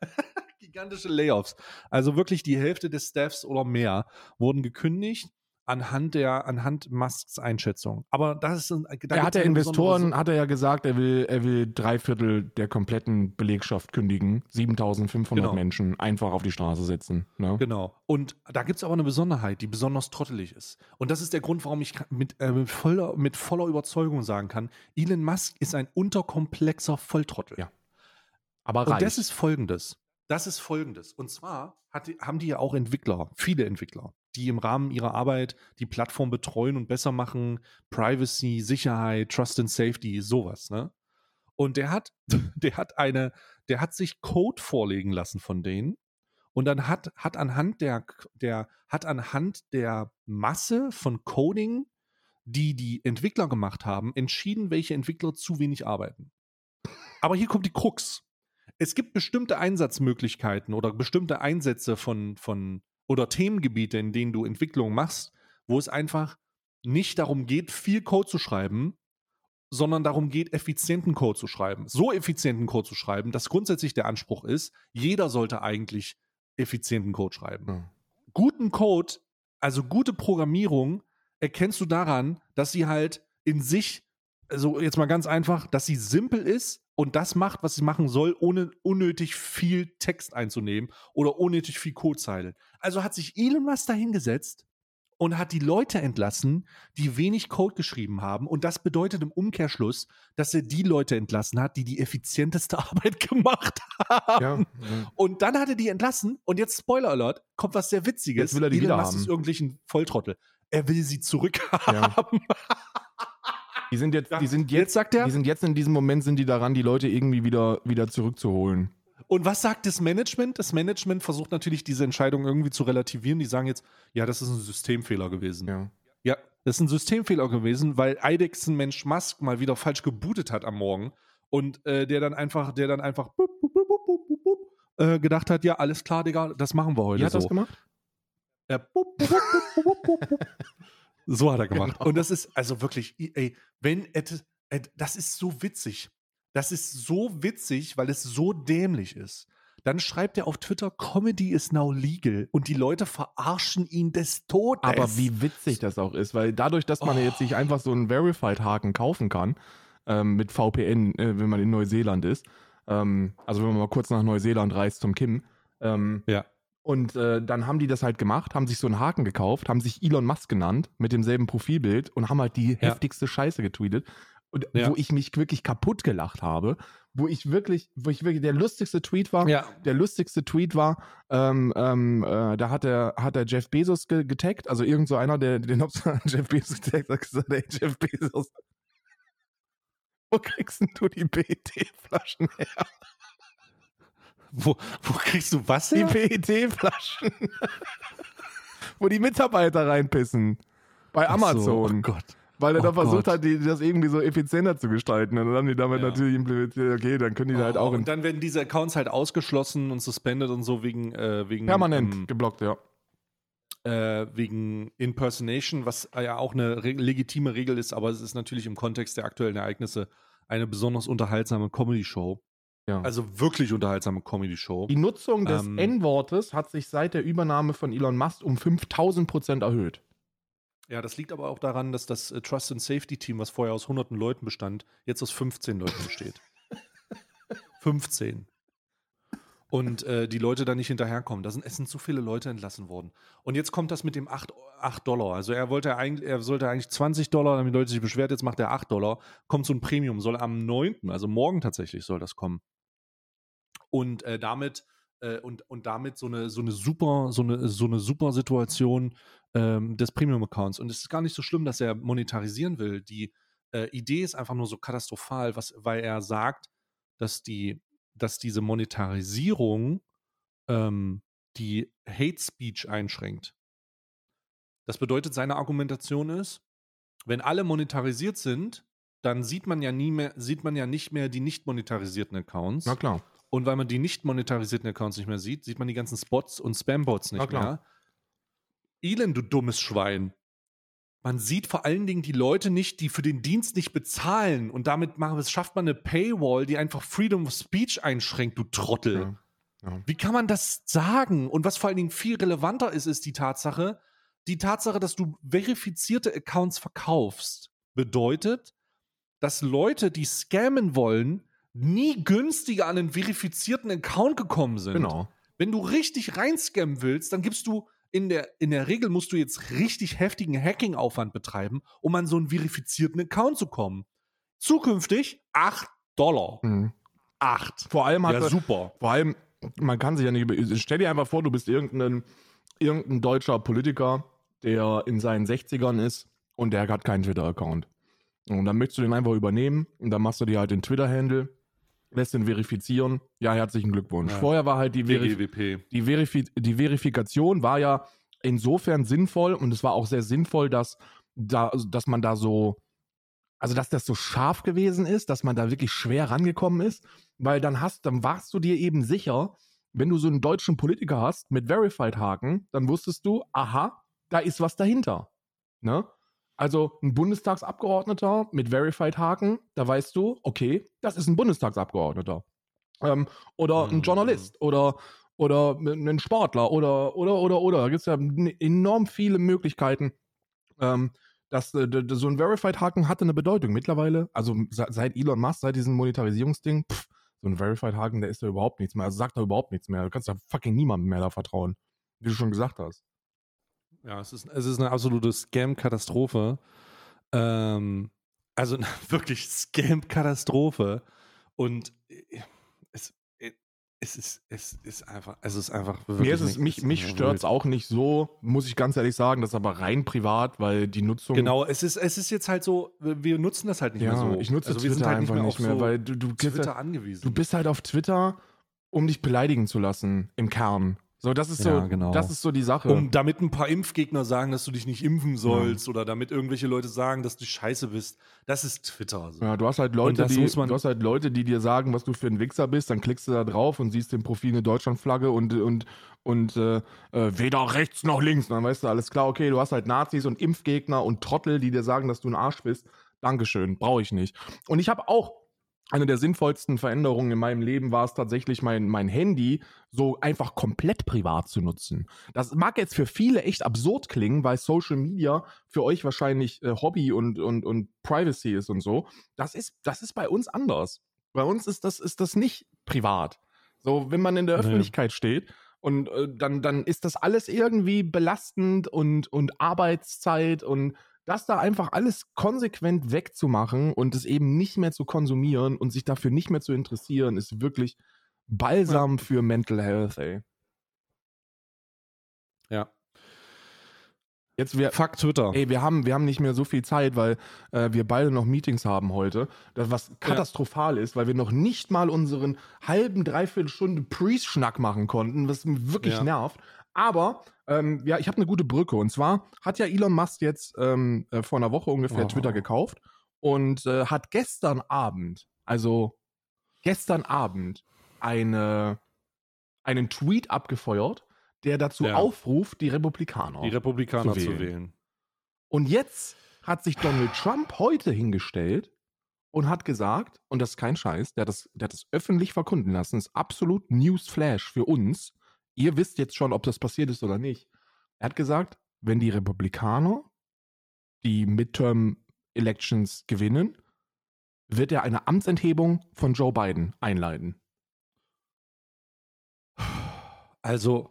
A: gigantische Layoffs. Also wirklich die Hälfte des Staffs oder mehr wurden gekündigt anhand der, anhand Musks Einschätzung. Aber das ist ein, da
B: er hat
A: besondere
B: Investoren, hat er ja gesagt, er will, er will drei Viertel der kompletten Belegschaft kündigen, 7500
A: Genau.
B: Menschen einfach auf die Straße setzen. Ne?
A: Genau. Und da gibt es aber eine Besonderheit, die besonders trottelig ist. Und das ist der Grund, warum ich mit, äh, mit, voller, mit voller Überzeugung sagen kann, Elon Musk ist ein unterkomplexer Volltrottel.
B: Ja. Aber
A: Und
B: reich.
A: das ist folgendes. Das ist folgendes. Und zwar hat, haben die ja auch Entwickler, viele Entwickler, die im Rahmen ihrer Arbeit die Plattform betreuen und besser machen, Privacy, Sicherheit, Trust and Safety, sowas, ne? Und der hat, der hat eine, der hat sich Code vorlegen lassen von denen und dann hat, hat anhand der, der, hat anhand der Masse von Coding, die die Entwickler gemacht haben, entschieden, welche Entwickler zu wenig arbeiten. Aber hier kommt die Krux. Es gibt bestimmte Einsatzmöglichkeiten oder bestimmte Einsätze von, von oder Themengebiete, in denen du Entwicklung machst, wo es einfach nicht darum geht, viel Code zu schreiben, sondern darum geht, effizienten Code zu schreiben. So effizienten Code zu schreiben, dass grundsätzlich der Anspruch ist, jeder sollte eigentlich effizienten Code schreiben.
B: Ja.
A: Guten Code, also gute Programmierung, erkennst du daran, dass sie halt in sich, also jetzt mal ganz einfach, dass sie simpel ist und das macht, was sie machen soll, ohne unnötig viel Text einzunehmen oder unnötig viel Codezeilen. Also hat sich Elon Musk da hingesetzt und hat die Leute entlassen, die wenig Code geschrieben haben. Und das bedeutet im Umkehrschluss, dass er die Leute entlassen hat, die die effizienteste Arbeit gemacht haben.
B: Ja, ja.
A: Und dann hat er die entlassen und jetzt Spoiler Alert, kommt was sehr Witziges.
B: Jetzt will er die
A: Elon
B: wieder
A: Musk
B: haben.
A: ist irgendwelchen Volltrottel. Er will sie zurückhaben.
B: Die sind jetzt, die sind
A: Jetzt sagt er,
B: die sind jetzt in diesem Moment sind die daran, die Leute irgendwie wieder, wieder zurückzuholen.
A: und was sagt das Management? Das Management versucht natürlich diese Entscheidung irgendwie zu relativieren. Die sagen jetzt, ja, das ist ein Systemfehler gewesen.
B: Ja.
A: Ja, das ist ein Systemfehler gewesen, weil Eidechsen Mensch Musk mal wieder falsch gebootet hat am Morgen und äh, der dann einfach, der dann einfach bup, bup, bup, äh, gedacht hat, ja, alles klar, Digga, das machen wir heute
B: Wie hat
A: so.
B: das gemacht?
A: Ja, So hat er gemacht.
B: Genau.
A: Und das ist also wirklich, ey, wenn et, et, das ist so witzig. Das ist so witzig, weil es so dämlich ist. Dann schreibt er auf Twitter, Comedy is now legal und die Leute verarschen ihn des Todes.
B: Aber wie witzig das auch ist, weil dadurch, dass man ja jetzt
A: Oh.
B: sich einfach so einen Verified-Haken kaufen kann, ähm, mit VPN, äh, wenn man in Neuseeland ist, ähm, also wenn man mal kurz nach Neuseeland reist zum Kim, ähm,
A: Ja.
B: Und äh, dann haben die das halt gemacht, haben sich so einen Haken gekauft, haben sich Elon Musk genannt mit demselben Profilbild und haben halt die heftigste Scheiße getweetet. Und
A: Ja.
B: wo ich mich wirklich kaputt gelacht habe, wo ich wirklich, wo ich wirklich, der lustigste Tweet war,
A: Ja,
B: der lustigste Tweet war, ähm, ähm, äh, da hat er, hat er Jeff Bezos ge getaggt, also irgend so einer, der den hat Jeff Bezos getaggt, hat gesagt, ey, Jeff Bezos, wo kriegst denn du die PET-Flaschen her?
A: Wo, wo kriegst du was
B: Die
A: her?
B: PET-Flaschen. wo die Mitarbeiter reinpissen. Bei
A: Ach so,
B: Amazon.
A: oh Gott.
B: Weil er
A: Oh
B: da versucht
A: Gott.
B: hat, die, das irgendwie so effizienter zu gestalten. Und dann haben die damit
A: Ja.
B: natürlich implementiert, okay, dann können die da halt
A: Oh,
B: auch in
A: und dann werden diese Accounts halt ausgeschlossen und suspended und so wegen, äh, wegen
B: permanent
A: ähm,
B: geblockt, ja.
A: äh, wegen Impersonation, was ja auch eine re legitime Regel ist, aber es ist natürlich im Kontext der aktuellen Ereignisse eine besonders unterhaltsame Comedy-Show.
B: Ja.
A: Also wirklich unterhaltsame Comedy-Show.
B: Die Nutzung des
A: Ähm,
B: N-Wortes hat sich seit der Übernahme von Elon Musk um 5000 Prozent erhöht.
A: Ja, das liegt aber auch daran, dass das äh, Trust and Safety Team, was vorher aus hunderten Leuten bestand, jetzt aus 15 Leuten besteht. 15. und äh, die Leute da nicht hinterherkommen. Da sind, es sind zu viele Leute entlassen worden. Und jetzt kommt das mit dem 8, 8 Dollar. Also er wollte eigentlich, er sollte eigentlich 20 Dollar, damit die Leute sich beschwert, jetzt macht er 8 Dollar. Kommt so ein Premium, soll am 9., also morgen tatsächlich soll das kommen. Und äh, damit äh, und, und damit so eine, so eine super, so eine, so eine super Situation ähm, des Premium-Accounts. Und es ist gar nicht so schlimm, dass er monetarisieren will. Die äh, Idee ist einfach nur so katastrophal, was, weil er sagt, dass die, dass diese Monetarisierung ähm, die Hate Speech einschränkt. Das bedeutet, seine Argumentation ist, wenn alle monetarisiert sind, dann sieht man ja nie mehr, sieht man ja nicht mehr die nicht monetarisierten Accounts.
B: Na klar.
A: Und weil man die nicht monetarisierten Accounts nicht mehr sieht, sieht man die ganzen Spots und Spambots nicht
B: klar.
A: mehr. Elend, du dummes Schwein. Man sieht vor allen Dingen die Leute nicht, die für den Dienst nicht bezahlen. Und damit machen, es schafft man eine Paywall, die einfach Freedom of Speech einschränkt, du Trottel.
B: Ja. Ja.
A: Wie kann man das sagen? Und was vor allen Dingen viel relevanter ist, ist die Tatsache, die Tatsache, dass du verifizierte Accounts verkaufst, bedeutet, dass Leute, die scammen wollen, nie günstiger an einen verifizierten Account gekommen sind.
B: Genau.
A: Wenn du richtig reinscammen willst, dann gibst du in der, in der Regel musst du jetzt richtig heftigen Hacking-Aufwand betreiben, um an so einen verifizierten Account zu kommen. Zukünftig 8 Dollar.
B: Mhm.
A: 8.
B: Vor allem hat
A: Ja,
B: er-
A: super.
B: Vor allem, man kann sich ja nicht. über- Stell dir einfach vor, du bist irgendein, irgendein deutscher Politiker, der in seinen 60ern ist und der hat keinen Twitter-Account. Und dann möchtest du den einfach übernehmen und dann machst du dir halt den Twitter-Handle, lässt den verifizieren. Ja, herzlichen Glückwunsch.
A: Ja.
B: Vorher war halt die, Verif die, Verifi die Verifikation war ja insofern sinnvoll und es war auch sehr sinnvoll, dass, da, dass man da so, also dass das so scharf gewesen ist, dass man da wirklich schwer rangekommen ist, weil dann hast, dann warst du dir eben sicher, wenn du so einen deutschen Politiker hast mit Verified-Haken, dann wusstest du, aha, da ist was dahinter. Ne? Also ein Bundestagsabgeordneter mit Verified-Haken, da weißt du, okay, das ist ein Bundestagsabgeordneter. Ähm, oder ein
A: Mhm.
B: Journalist oder, oder ein Sportler oder, oder, oder, oder. Da gibt es ja enorm viele Möglichkeiten. Ähm, dass äh, so ein Verified-Haken hatte eine Bedeutung. Mittlerweile, also se- seit Elon Musk, seit diesem Monetarisierungsding, pff, so ein Verified-Haken, der ist da überhaupt nichts mehr. Also sagt da überhaupt nichts mehr. Du kannst da fucking niemandem mehr da vertrauen. Wie du schon gesagt hast.
A: Ja, es ist, es ist eine absolute Scam-Katastrophe. Ähm, also wirklich Scam-Katastrophe. Und äh, es, äh, es, ist, es ist einfach, es ist einfach wirklich.
B: Mir ist es, mich, mich stört es auch nicht so, muss ich ganz ehrlich sagen. Das ist aber rein privat, weil die Nutzung.
A: Genau, es ist, es ist jetzt halt so, wir nutzen das halt nicht
B: Ja,
A: mehr so.
B: ich nutze
A: also wir
B: Twitter
A: sind halt
B: einfach
A: nicht mehr, so
B: weil du, du,
A: Twitter
B: halt,
A: angewiesen.
B: du bist halt auf Twitter, um dich beleidigen zu lassen, im Kern. So, das ist
A: Ja,
B: so,
A: genau.
B: das ist so die Sache.
A: um damit ein paar Impfgegner sagen, dass du dich nicht impfen sollst oder damit irgendwelche Leute sagen, dass du scheiße bist. Das ist Twitter. So.
B: Ja, du hast halt Leute,
A: das
B: die,
A: muss man-
B: du hast halt Leute, die dir sagen, was du für ein Wichser bist, dann klickst du da drauf und siehst im Profil eine Deutschlandflagge und, und, und äh, äh, weder rechts noch links. Und dann weißt du, alles klar, okay, du hast halt Nazis und Impfgegner und Trottel, die dir sagen, dass du ein Arsch bist. Dankeschön, brauche ich nicht. Und ich habe auch eine der sinnvollsten Veränderungen in meinem Leben war es tatsächlich, mein, mein Handy so einfach komplett privat zu nutzen. Das mag jetzt für viele echt absurd klingen, weil Social Media für euch wahrscheinlich äh, Hobby und, und, und Privacy ist und so. Das ist, das ist bei uns anders. Bei uns ist das, ist das nicht privat. So, wenn man in der
A: Nee.
B: Öffentlichkeit steht und äh, dann, dann ist das alles irgendwie belastend und, und Arbeitszeit und das da einfach alles konsequent wegzumachen und es eben nicht mehr zu konsumieren und sich dafür nicht mehr zu interessieren, ist wirklich Balsam für Mental Health, ey.
A: Ja.
B: Jetzt wir,
A: Fuck Twitter.
B: ey, wir haben, wir haben nicht mehr so viel Zeit, weil äh, wir beide noch Meetings haben heute, das was katastrophal ist, weil wir noch nicht mal unseren halben, dreiviertel Stunde Pre-Schnack machen konnten, was mich wirklich
A: Ja.
B: nervt. Aber ähm, ja, ich habe eine gute Brücke. Und zwar hat ja Elon Musk jetzt ähm, äh, vor einer Woche ungefähr
A: Oh.
B: Twitter gekauft und äh, hat gestern Abend, also gestern Abend, eine, einen Tweet abgefeuert, der dazu
A: Ja.
B: aufruft, die Republikaner.
A: Die Republikaner
B: zu
A: zu
B: wählen.
A: wählen.
B: Und jetzt hat sich Donald Trump heute hingestellt und hat gesagt, und das ist kein Scheiß, der hat das, der hat das öffentlich verkunden lassen, ist absolut Newsflash für uns. Ihr wisst jetzt schon, ob das passiert ist oder nicht. Er hat gesagt, wenn die Republikaner die Midterm Elections gewinnen, wird er eine Amtsenthebung von Joe Biden einleiten.
A: Also,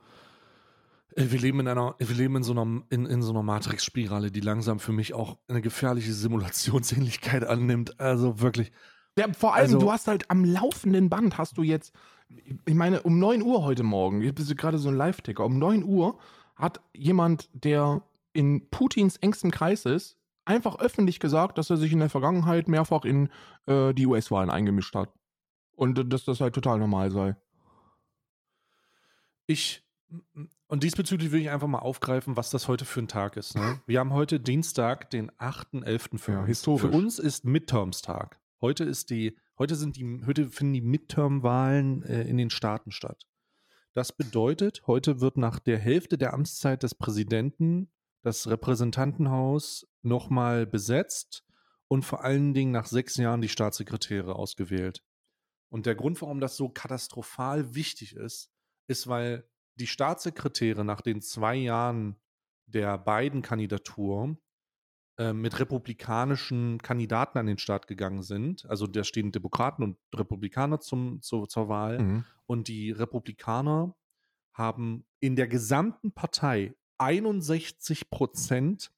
A: äh, wir leben in einer, wir leben in so einer, in, in so einer Matrix-Spirale, die langsam für mich auch eine gefährliche Simulationsähnlichkeit annimmt. Also wirklich.
B: Ja, vor allem,
A: Also-
B: du hast halt am laufenden Band hast du jetzt, ich meine, um 9 Uhr heute Morgen, bist du gerade so ein Live-Ticker, um 9 Uhr hat jemand, der in Putins engstem Kreis ist, einfach öffentlich gesagt, dass er sich in der Vergangenheit mehrfach in äh, die US-Wahlen eingemischt hat. Und dass das halt total normal sei.
A: Ich, und diesbezüglich will ich einfach mal aufgreifen, was das heute für ein Tag ist. Ne? Wir haben heute Dienstag, den 8.11. für
B: Ja, historisch.
A: Für uns ist Midterms-Tag. Heute ist die, heute sind die, heute finden die Midterm-Wahlen äh, in den Staaten statt. Das bedeutet, heute wird nach der Hälfte der Amtszeit des Präsidenten das Repräsentantenhaus nochmal besetzt und vor allen Dingen nach sechs Jahren die Staatssekretäre ausgewählt. Und der Grund, warum das so katastrophal wichtig ist, ist, weil die Staatssekretäre nach den zwei Jahren der beiden Kandidatur äh, mit republikanischen Kandidaten an den Start gegangen sind. Also da stehen Demokraten und Republikaner zum, zu, zur Wahl.
B: Mhm.
A: Und die Republikaner haben in der gesamten Partei 61 Prozent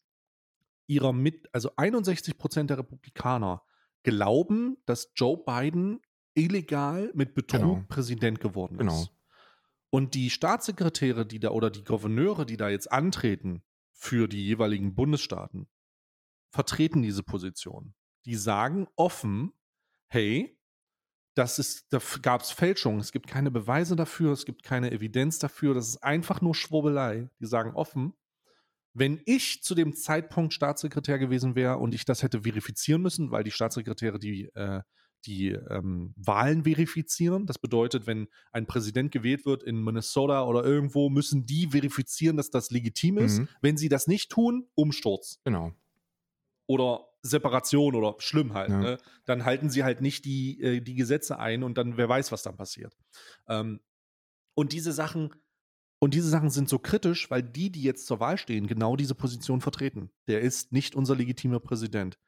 A: ihrer mit, also 61 Prozent der Republikaner glauben, dass Joe Biden illegal mit Betrug
B: Genau.
A: Präsident geworden
B: Genau.
A: ist. Und die Staatssekretäre, die da oder die Gouverneure, die da jetzt antreten für die jeweiligen Bundesstaaten, vertreten diese Position. Die sagen offen, hey, das ist, da gab es Fälschungen, es gibt keine Beweise dafür, es gibt keine Evidenz dafür, das ist einfach nur Schwurbelei. Die sagen offen, wenn ich zu dem Zeitpunkt Staatssekretär gewesen wäre und ich das hätte verifizieren müssen, weil die Staatssekretäre die, äh, die ähm, Wahlen verifizieren, das bedeutet, wenn ein Präsident gewählt wird in Minnesota oder irgendwo, müssen die verifizieren, dass das legitim ist.
B: Mhm.
A: Wenn sie das nicht tun, Umsturz
B: Genau.
A: Oder Separation oder schlimm halt.
B: Ja.
A: Ne? Dann halten sie halt nicht die, äh, die Gesetze ein und dann wer weiß, was dann passiert. Ähm, und diese Sachen, und diese Sachen sind so kritisch, weil die, die jetzt zur Wahl stehen, genau diese Position vertreten. Der ist nicht unser legitimer Präsident.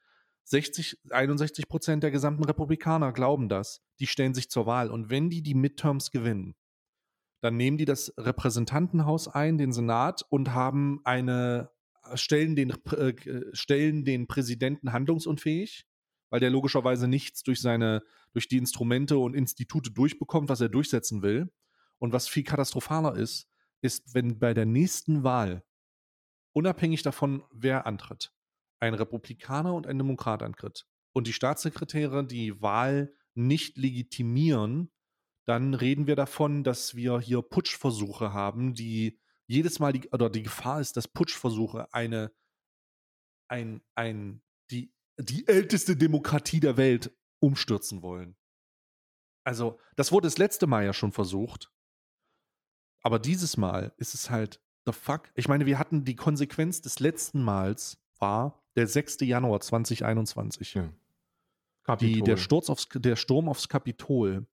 A: 60, 61 Prozent der gesamten Republikaner glauben das. Die stellen sich zur Wahl. Und wenn die die Midterms gewinnen, dann nehmen die das Repräsentantenhaus ein, den Senat und haben eine stellen den äh, stellen den Präsidenten handlungsunfähig, weil der logischerweise nichts durch seine durch die Instrumente und Institute durchbekommt, was er durchsetzen will. Und was viel katastrophaler ist, ist, wenn bei der nächsten Wahl unabhängig davon, wer antritt, ein Republikaner und ein Demokrat antritt und die Staatssekretäre die Wahl nicht legitimieren, dann reden wir davon, dass wir hier Putschversuche haben, die jedes Mal die, oder die Gefahr ist, dass Putschversuche eine, ein, ein, die, die älteste Demokratie der Welt umstürzen wollen. Also, das wurde das letzte Mal ja schon versucht. Aber dieses Mal ist es halt the fuck. Ich meine, wir hatten die Konsequenz des letzten Mals war der 6. Januar 2021.
B: Ja.
A: Die, der, Sturz aufs, der Sturm aufs Kapitol,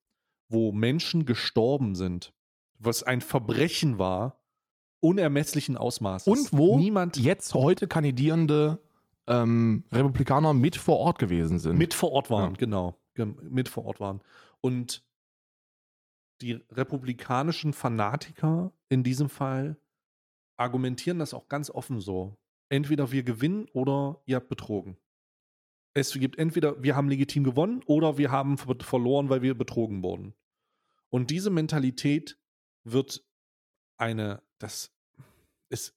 A: wo Menschen gestorben sind, was ein Verbrechen war, unermesslichen Ausmaßes.
B: Und wo
A: niemand
B: jetzt heute kandidierende ähm, Republikaner mit vor Ort gewesen sind.
A: mit vor Ort waren,
B: Ja.
A: genau. Mit vor Ort waren. Und die republikanischen Fanatiker in diesem Fall argumentieren das auch ganz offen so. Entweder wir gewinnen oder ihr habt betrogen. Es gibt entweder wir haben legitim gewonnen oder wir haben ver- verloren, weil wir betrogen wurden. Und diese Mentalität wird eine, das ist,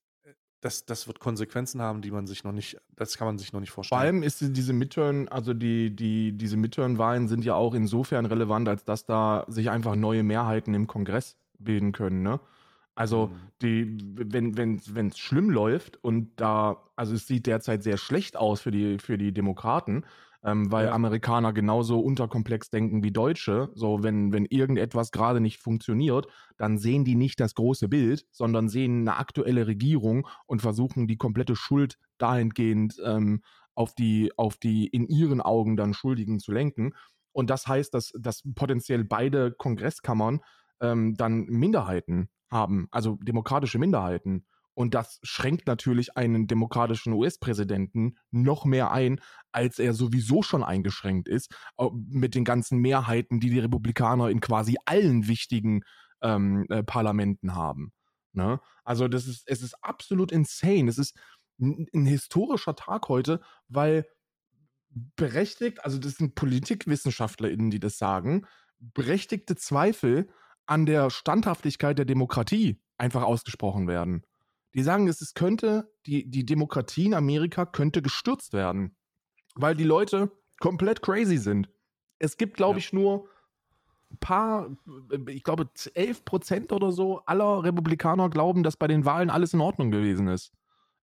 A: das, das wird Konsequenzen haben, die man sich noch nicht, das kann man sich noch nicht vorstellen.
B: Vor allem ist diese Midterm, also die, die, diese Midterm-Wahlen sind ja auch insofern relevant, als dass da sich einfach neue Mehrheiten im Kongress bilden können, ne? Also,
A: Mhm.
B: die, wenn es wenn, schlimm läuft und da, also es sieht derzeit sehr schlecht aus für die, für die Demokraten, ähm, weil
A: Ja.
B: Amerikaner genauso unterkomplex denken wie Deutsche. So, wenn, wenn irgendetwas gerade nicht funktioniert, dann sehen die nicht das große Bild, sondern sehen eine aktuelle Regierung und versuchen die komplette Schuld dahingehend ähm, auf die, auf die in ihren Augen dann Schuldigen zu lenken. Und das heißt, dass, dass potenziell beide Kongresskammern ähm, dann Minderheiten haben, also demokratische Minderheiten. Und das schränkt natürlich einen demokratischen US-Präsidenten noch mehr ein, als er sowieso schon eingeschränkt ist, mit den ganzen Mehrheiten, die die Republikaner in quasi allen wichtigen ähm, äh, Parlamenten haben. Ne? Also das ist, es ist absolut insane. Es ist ein historischer Tag heute, weil berechtigt, also das sind PolitikwissenschaftlerInnen, die das sagen, berechtigte Zweifel an der Standhaftigkeit der Demokratie einfach ausgesprochen werden. Die sagen, es ist, könnte, die, die Demokratie in Amerika könnte gestürzt werden, weil die Leute komplett crazy sind. Es gibt, glaube
A: Ja.
B: ich, nur ein paar, ich glaube, 11 Prozent oder so aller Republikaner glauben, dass bei den Wahlen alles in Ordnung gewesen ist.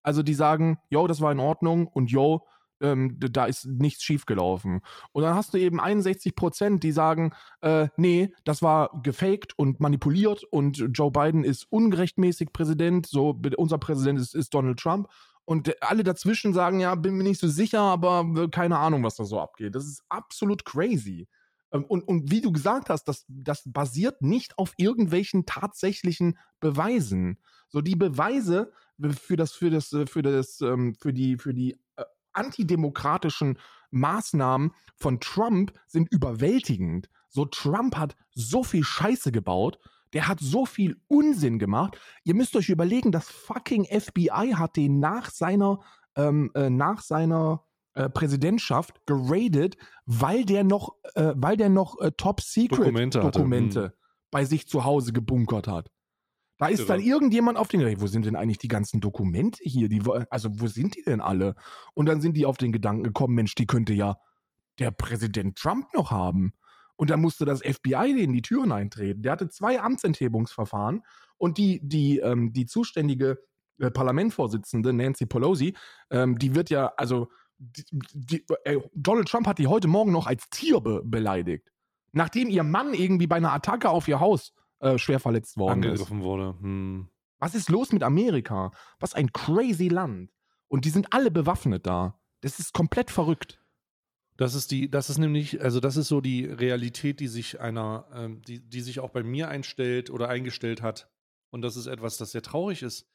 B: Also die sagen, yo, das war in Ordnung und yo, ähm, da ist nichts schiefgelaufen. Und dann hast du eben 61 Prozent, die sagen, äh, nee, das war gefaked und manipuliert und Joe Biden ist ungerechtmäßig Präsident, so unser Präsident ist, ist Donald Trump. Und alle dazwischen sagen, ja, bin mir nicht so sicher, aber keine Ahnung, was da so abgeht. Das ist absolut crazy. Ähm, Und, und wie du gesagt hast, das, das basiert nicht auf irgendwelchen tatsächlichen Beweisen. So die Beweise für das, für das, äh, für das, ähm, für die, für die antidemokratischen Maßnahmen von Trump sind überwältigend. So Trump hat so viel Scheiße gebaut, der hat so viel Unsinn gemacht. Ihr müsst euch überlegen, das fucking FBI hat den nach seiner, ähm, äh, nach seiner äh, Präsidentschaft geradet, weil der noch, äh, weil der noch äh, Top Secret
A: Dokumente
B: Dokumente
A: hm.
B: bei sich zu Hause gebunkert hat. Da ist dann irgendjemand auf den, wo sind denn eigentlich die ganzen Dokumente hier? Die, also wo sind die denn alle? Und dann sind die auf den Gedanken gekommen, Mensch, die könnte ja der Präsident Trump noch haben. Und dann musste das FBI denen die Türen eintreten. Der hatte zwei Amtsenthebungsverfahren und die, die, ähm, die zuständige äh, Parlamentvorsitzende, Nancy Pelosi, ähm, die wird ja, also die, die, äh, Donald Trump hat die heute Morgen noch als Tier be beleidigt. Nachdem ihr Mann irgendwie bei einer Attacke auf ihr Haus äh, schwer verletzt worden ist.
A: angegriffen wurde. Hm.
B: Was ist los mit Amerika? Was ein crazy Land. Und die sind alle bewaffnet da. Das ist komplett verrückt.
A: Das ist die, das ist nämlich, also das ist so die Realität, die sich einer, ähm, die, die sich auch bei mir einstellt oder eingestellt hat. Und das ist etwas, das sehr traurig ist.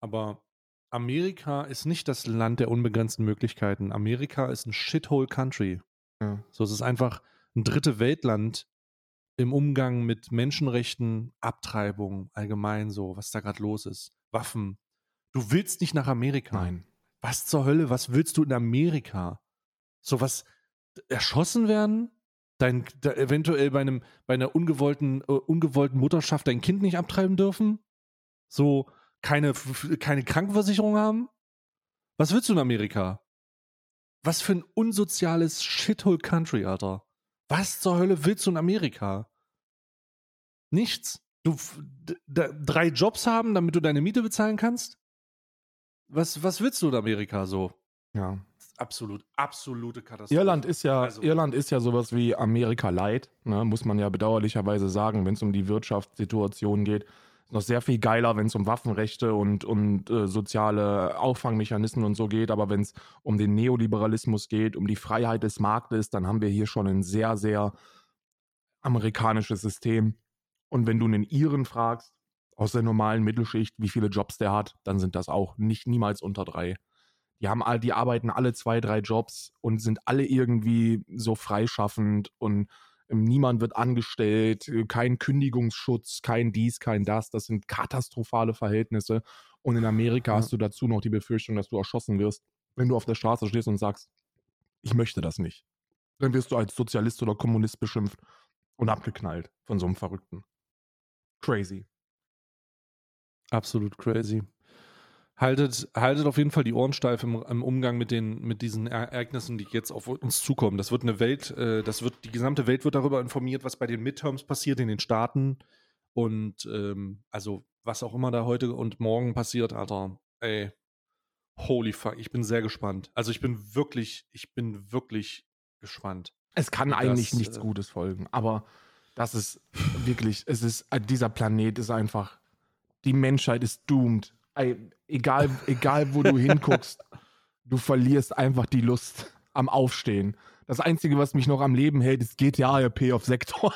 A: Aber Amerika ist nicht das Land der unbegrenzten Möglichkeiten. Amerika ist ein Shithole Country.
B: Ja.
A: So, es ist einfach ein dritte Weltland im Umgang mit Menschenrechten, Abtreibung, allgemein so, was da gerade los ist. Waffen. Du willst nicht nach Amerika.
B: Nein.
A: Was zur Hölle, was willst du in Amerika? So was erschossen werden? Dein, da eventuell bei einem, bei einer ungewollten, äh, ungewollten Mutterschaft dein Kind nicht abtreiben dürfen? So keine, keine Krankenversicherung haben? Was willst du in Amerika? Was für ein unsoziales Shithole Country, Alter. Was zur Hölle willst du in Amerika? Nichts. Du drei Jobs haben, damit du deine Miete bezahlen kannst? Was, was willst du in Amerika so?
B: Ja.
A: Absolut, absolute Katastrophe.
B: Irland ist ja,
A: Also-
B: Irland ist ja sowas wie Amerika Light, ne, muss man ja bedauerlicherweise sagen, wenn es um die Wirtschaftssituation geht. Ist noch sehr viel geiler, wenn es um Waffenrechte und, und äh, soziale Auffangmechanismen und so geht. Aber wenn es um den Neoliberalismus geht, um die Freiheit des Marktes, dann haben wir hier schon ein sehr, sehr amerikanisches System. Und wenn du einen Iren fragst, aus der normalen Mittelschicht, wie viele Jobs der hat, dann sind das auch nicht niemals unter drei. Die haben all, die arbeiten alle zwei, drei Jobs und sind alle irgendwie so freischaffend und ähm, niemand wird angestellt, äh, kein Kündigungsschutz, kein dies, kein das. Das sind katastrophale Verhältnisse. Und in Amerika
A: Ja.
B: hast du dazu noch die Befürchtung, dass du erschossen wirst, wenn du auf der Straße stehst und sagst, ich möchte das nicht. Dann wirst du als Sozialist oder Kommunist beschimpft und abgeknallt von so einem Verrückten. Crazy.
A: Absolut crazy. Haltet, haltet auf jeden Fall die Ohren steif im, im Umgang mit, den, mit diesen Ereignissen, die jetzt auf uns zukommen. Das wird eine Welt, äh, das wird, die gesamte Welt wird darüber informiert, was bei den Midterms passiert in den Staaten. Und ähm, also, was auch immer da heute und morgen passiert, Alter, ey, holy fuck, ich bin sehr gespannt. Also ich bin wirklich, ich bin wirklich gespannt.
B: Es kann
A: Das,
B: eigentlich nichts
A: äh,
B: Gutes folgen, aber das ist wirklich, es ist, äh, dieser Planet ist einfach, die Menschheit ist doomed. Egal, egal wo du hinguckst, du verlierst einfach die Lust am Aufstehen. Das Einzige, was mich noch am Leben hält, ist GTA RP auf Sektor.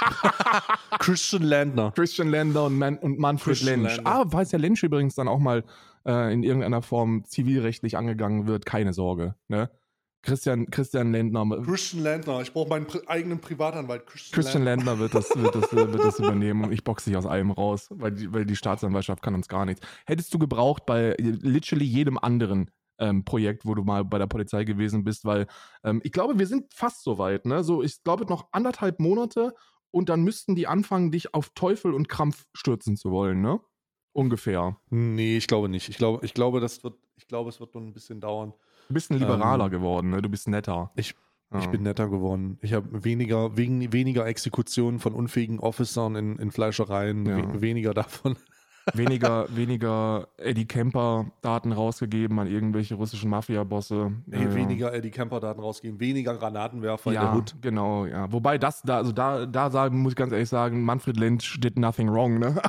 A: Christian Landner.
B: Christian Lander und, Man und Manfred
A: Christian
B: Lensch.
A: Lander.
B: Ah, falls der Lensch übrigens dann auch mal äh, in irgendeiner Form zivilrechtlich angegangen wird, keine Sorge. Ne? Christian, Christian Lendner.
A: Christian Landner, ich brauche meinen pri eigenen Privatanwalt.
B: Christian Lendner wird das, wird, das, wird das übernehmen und ich boxe dich aus allem raus, weil die, weil die Staatsanwaltschaft kann uns gar nichts. Hättest du gebraucht bei literally jedem anderen ähm, Projekt, wo du mal bei der Polizei gewesen bist, weil ähm, ich glaube, wir sind fast so weit. Ne? So, ich glaube, noch anderthalb Monate und dann müssten die anfangen, dich auf Teufel und Krampf stürzen zu wollen, ne? Ungefähr.
A: Nee, ich glaube nicht. Ich glaube, ich glaube, das wird, ich glaube, es wird noch ein bisschen dauern.
B: Du bist ein Liberaler geworden, ne? Du bist netter.
A: Ich,
B: Ja.
A: ich bin netter geworden. Ich habe weniger, wegen, weniger Exekutionen von unfähigen Officern in, in Fleischereien,
B: Ja.
A: we weniger davon.
B: weniger, weniger Eddie Kemper Daten rausgegeben an irgendwelche russischen Mafia-Bosse.
A: Nee,
B: Ja, ja.
A: Weniger Eddie Camper-Daten rausgeben, weniger Granatenwerfer in der
B: Ja,
A: Hut.
B: genau, ja. Wobei das da, also da, da sagen, muss ich ganz ehrlich sagen, Manfred Lynch did nothing wrong, ne?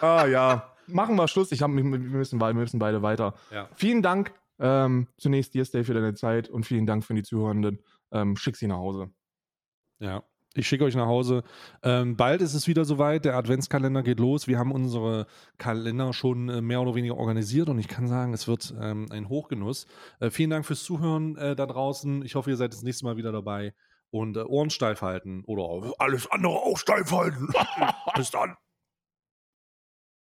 B: ah ja. Machen wir Schluss. Ich hab, wir, müssen, wir müssen beide weiter.
A: Ja.
B: Vielen Dank ähm, zunächst dir, Stay, für deine Zeit und vielen Dank für die Zuhörenden. Ähm, schick sie nach Hause.
A: Ja. Ich schicke euch nach Hause. Ähm, bald ist es wieder soweit. Der Adventskalender geht los. Wir haben unsere Kalender schon äh, mehr oder weniger organisiert und ich kann sagen, es wird ähm, ein Hochgenuss. Äh, vielen Dank fürs Zuhören äh, da draußen. Ich hoffe, ihr seid das nächste Mal wieder dabei und äh, Ohren steif halten oder
C: Alles andere auch steif halten. Bis dann.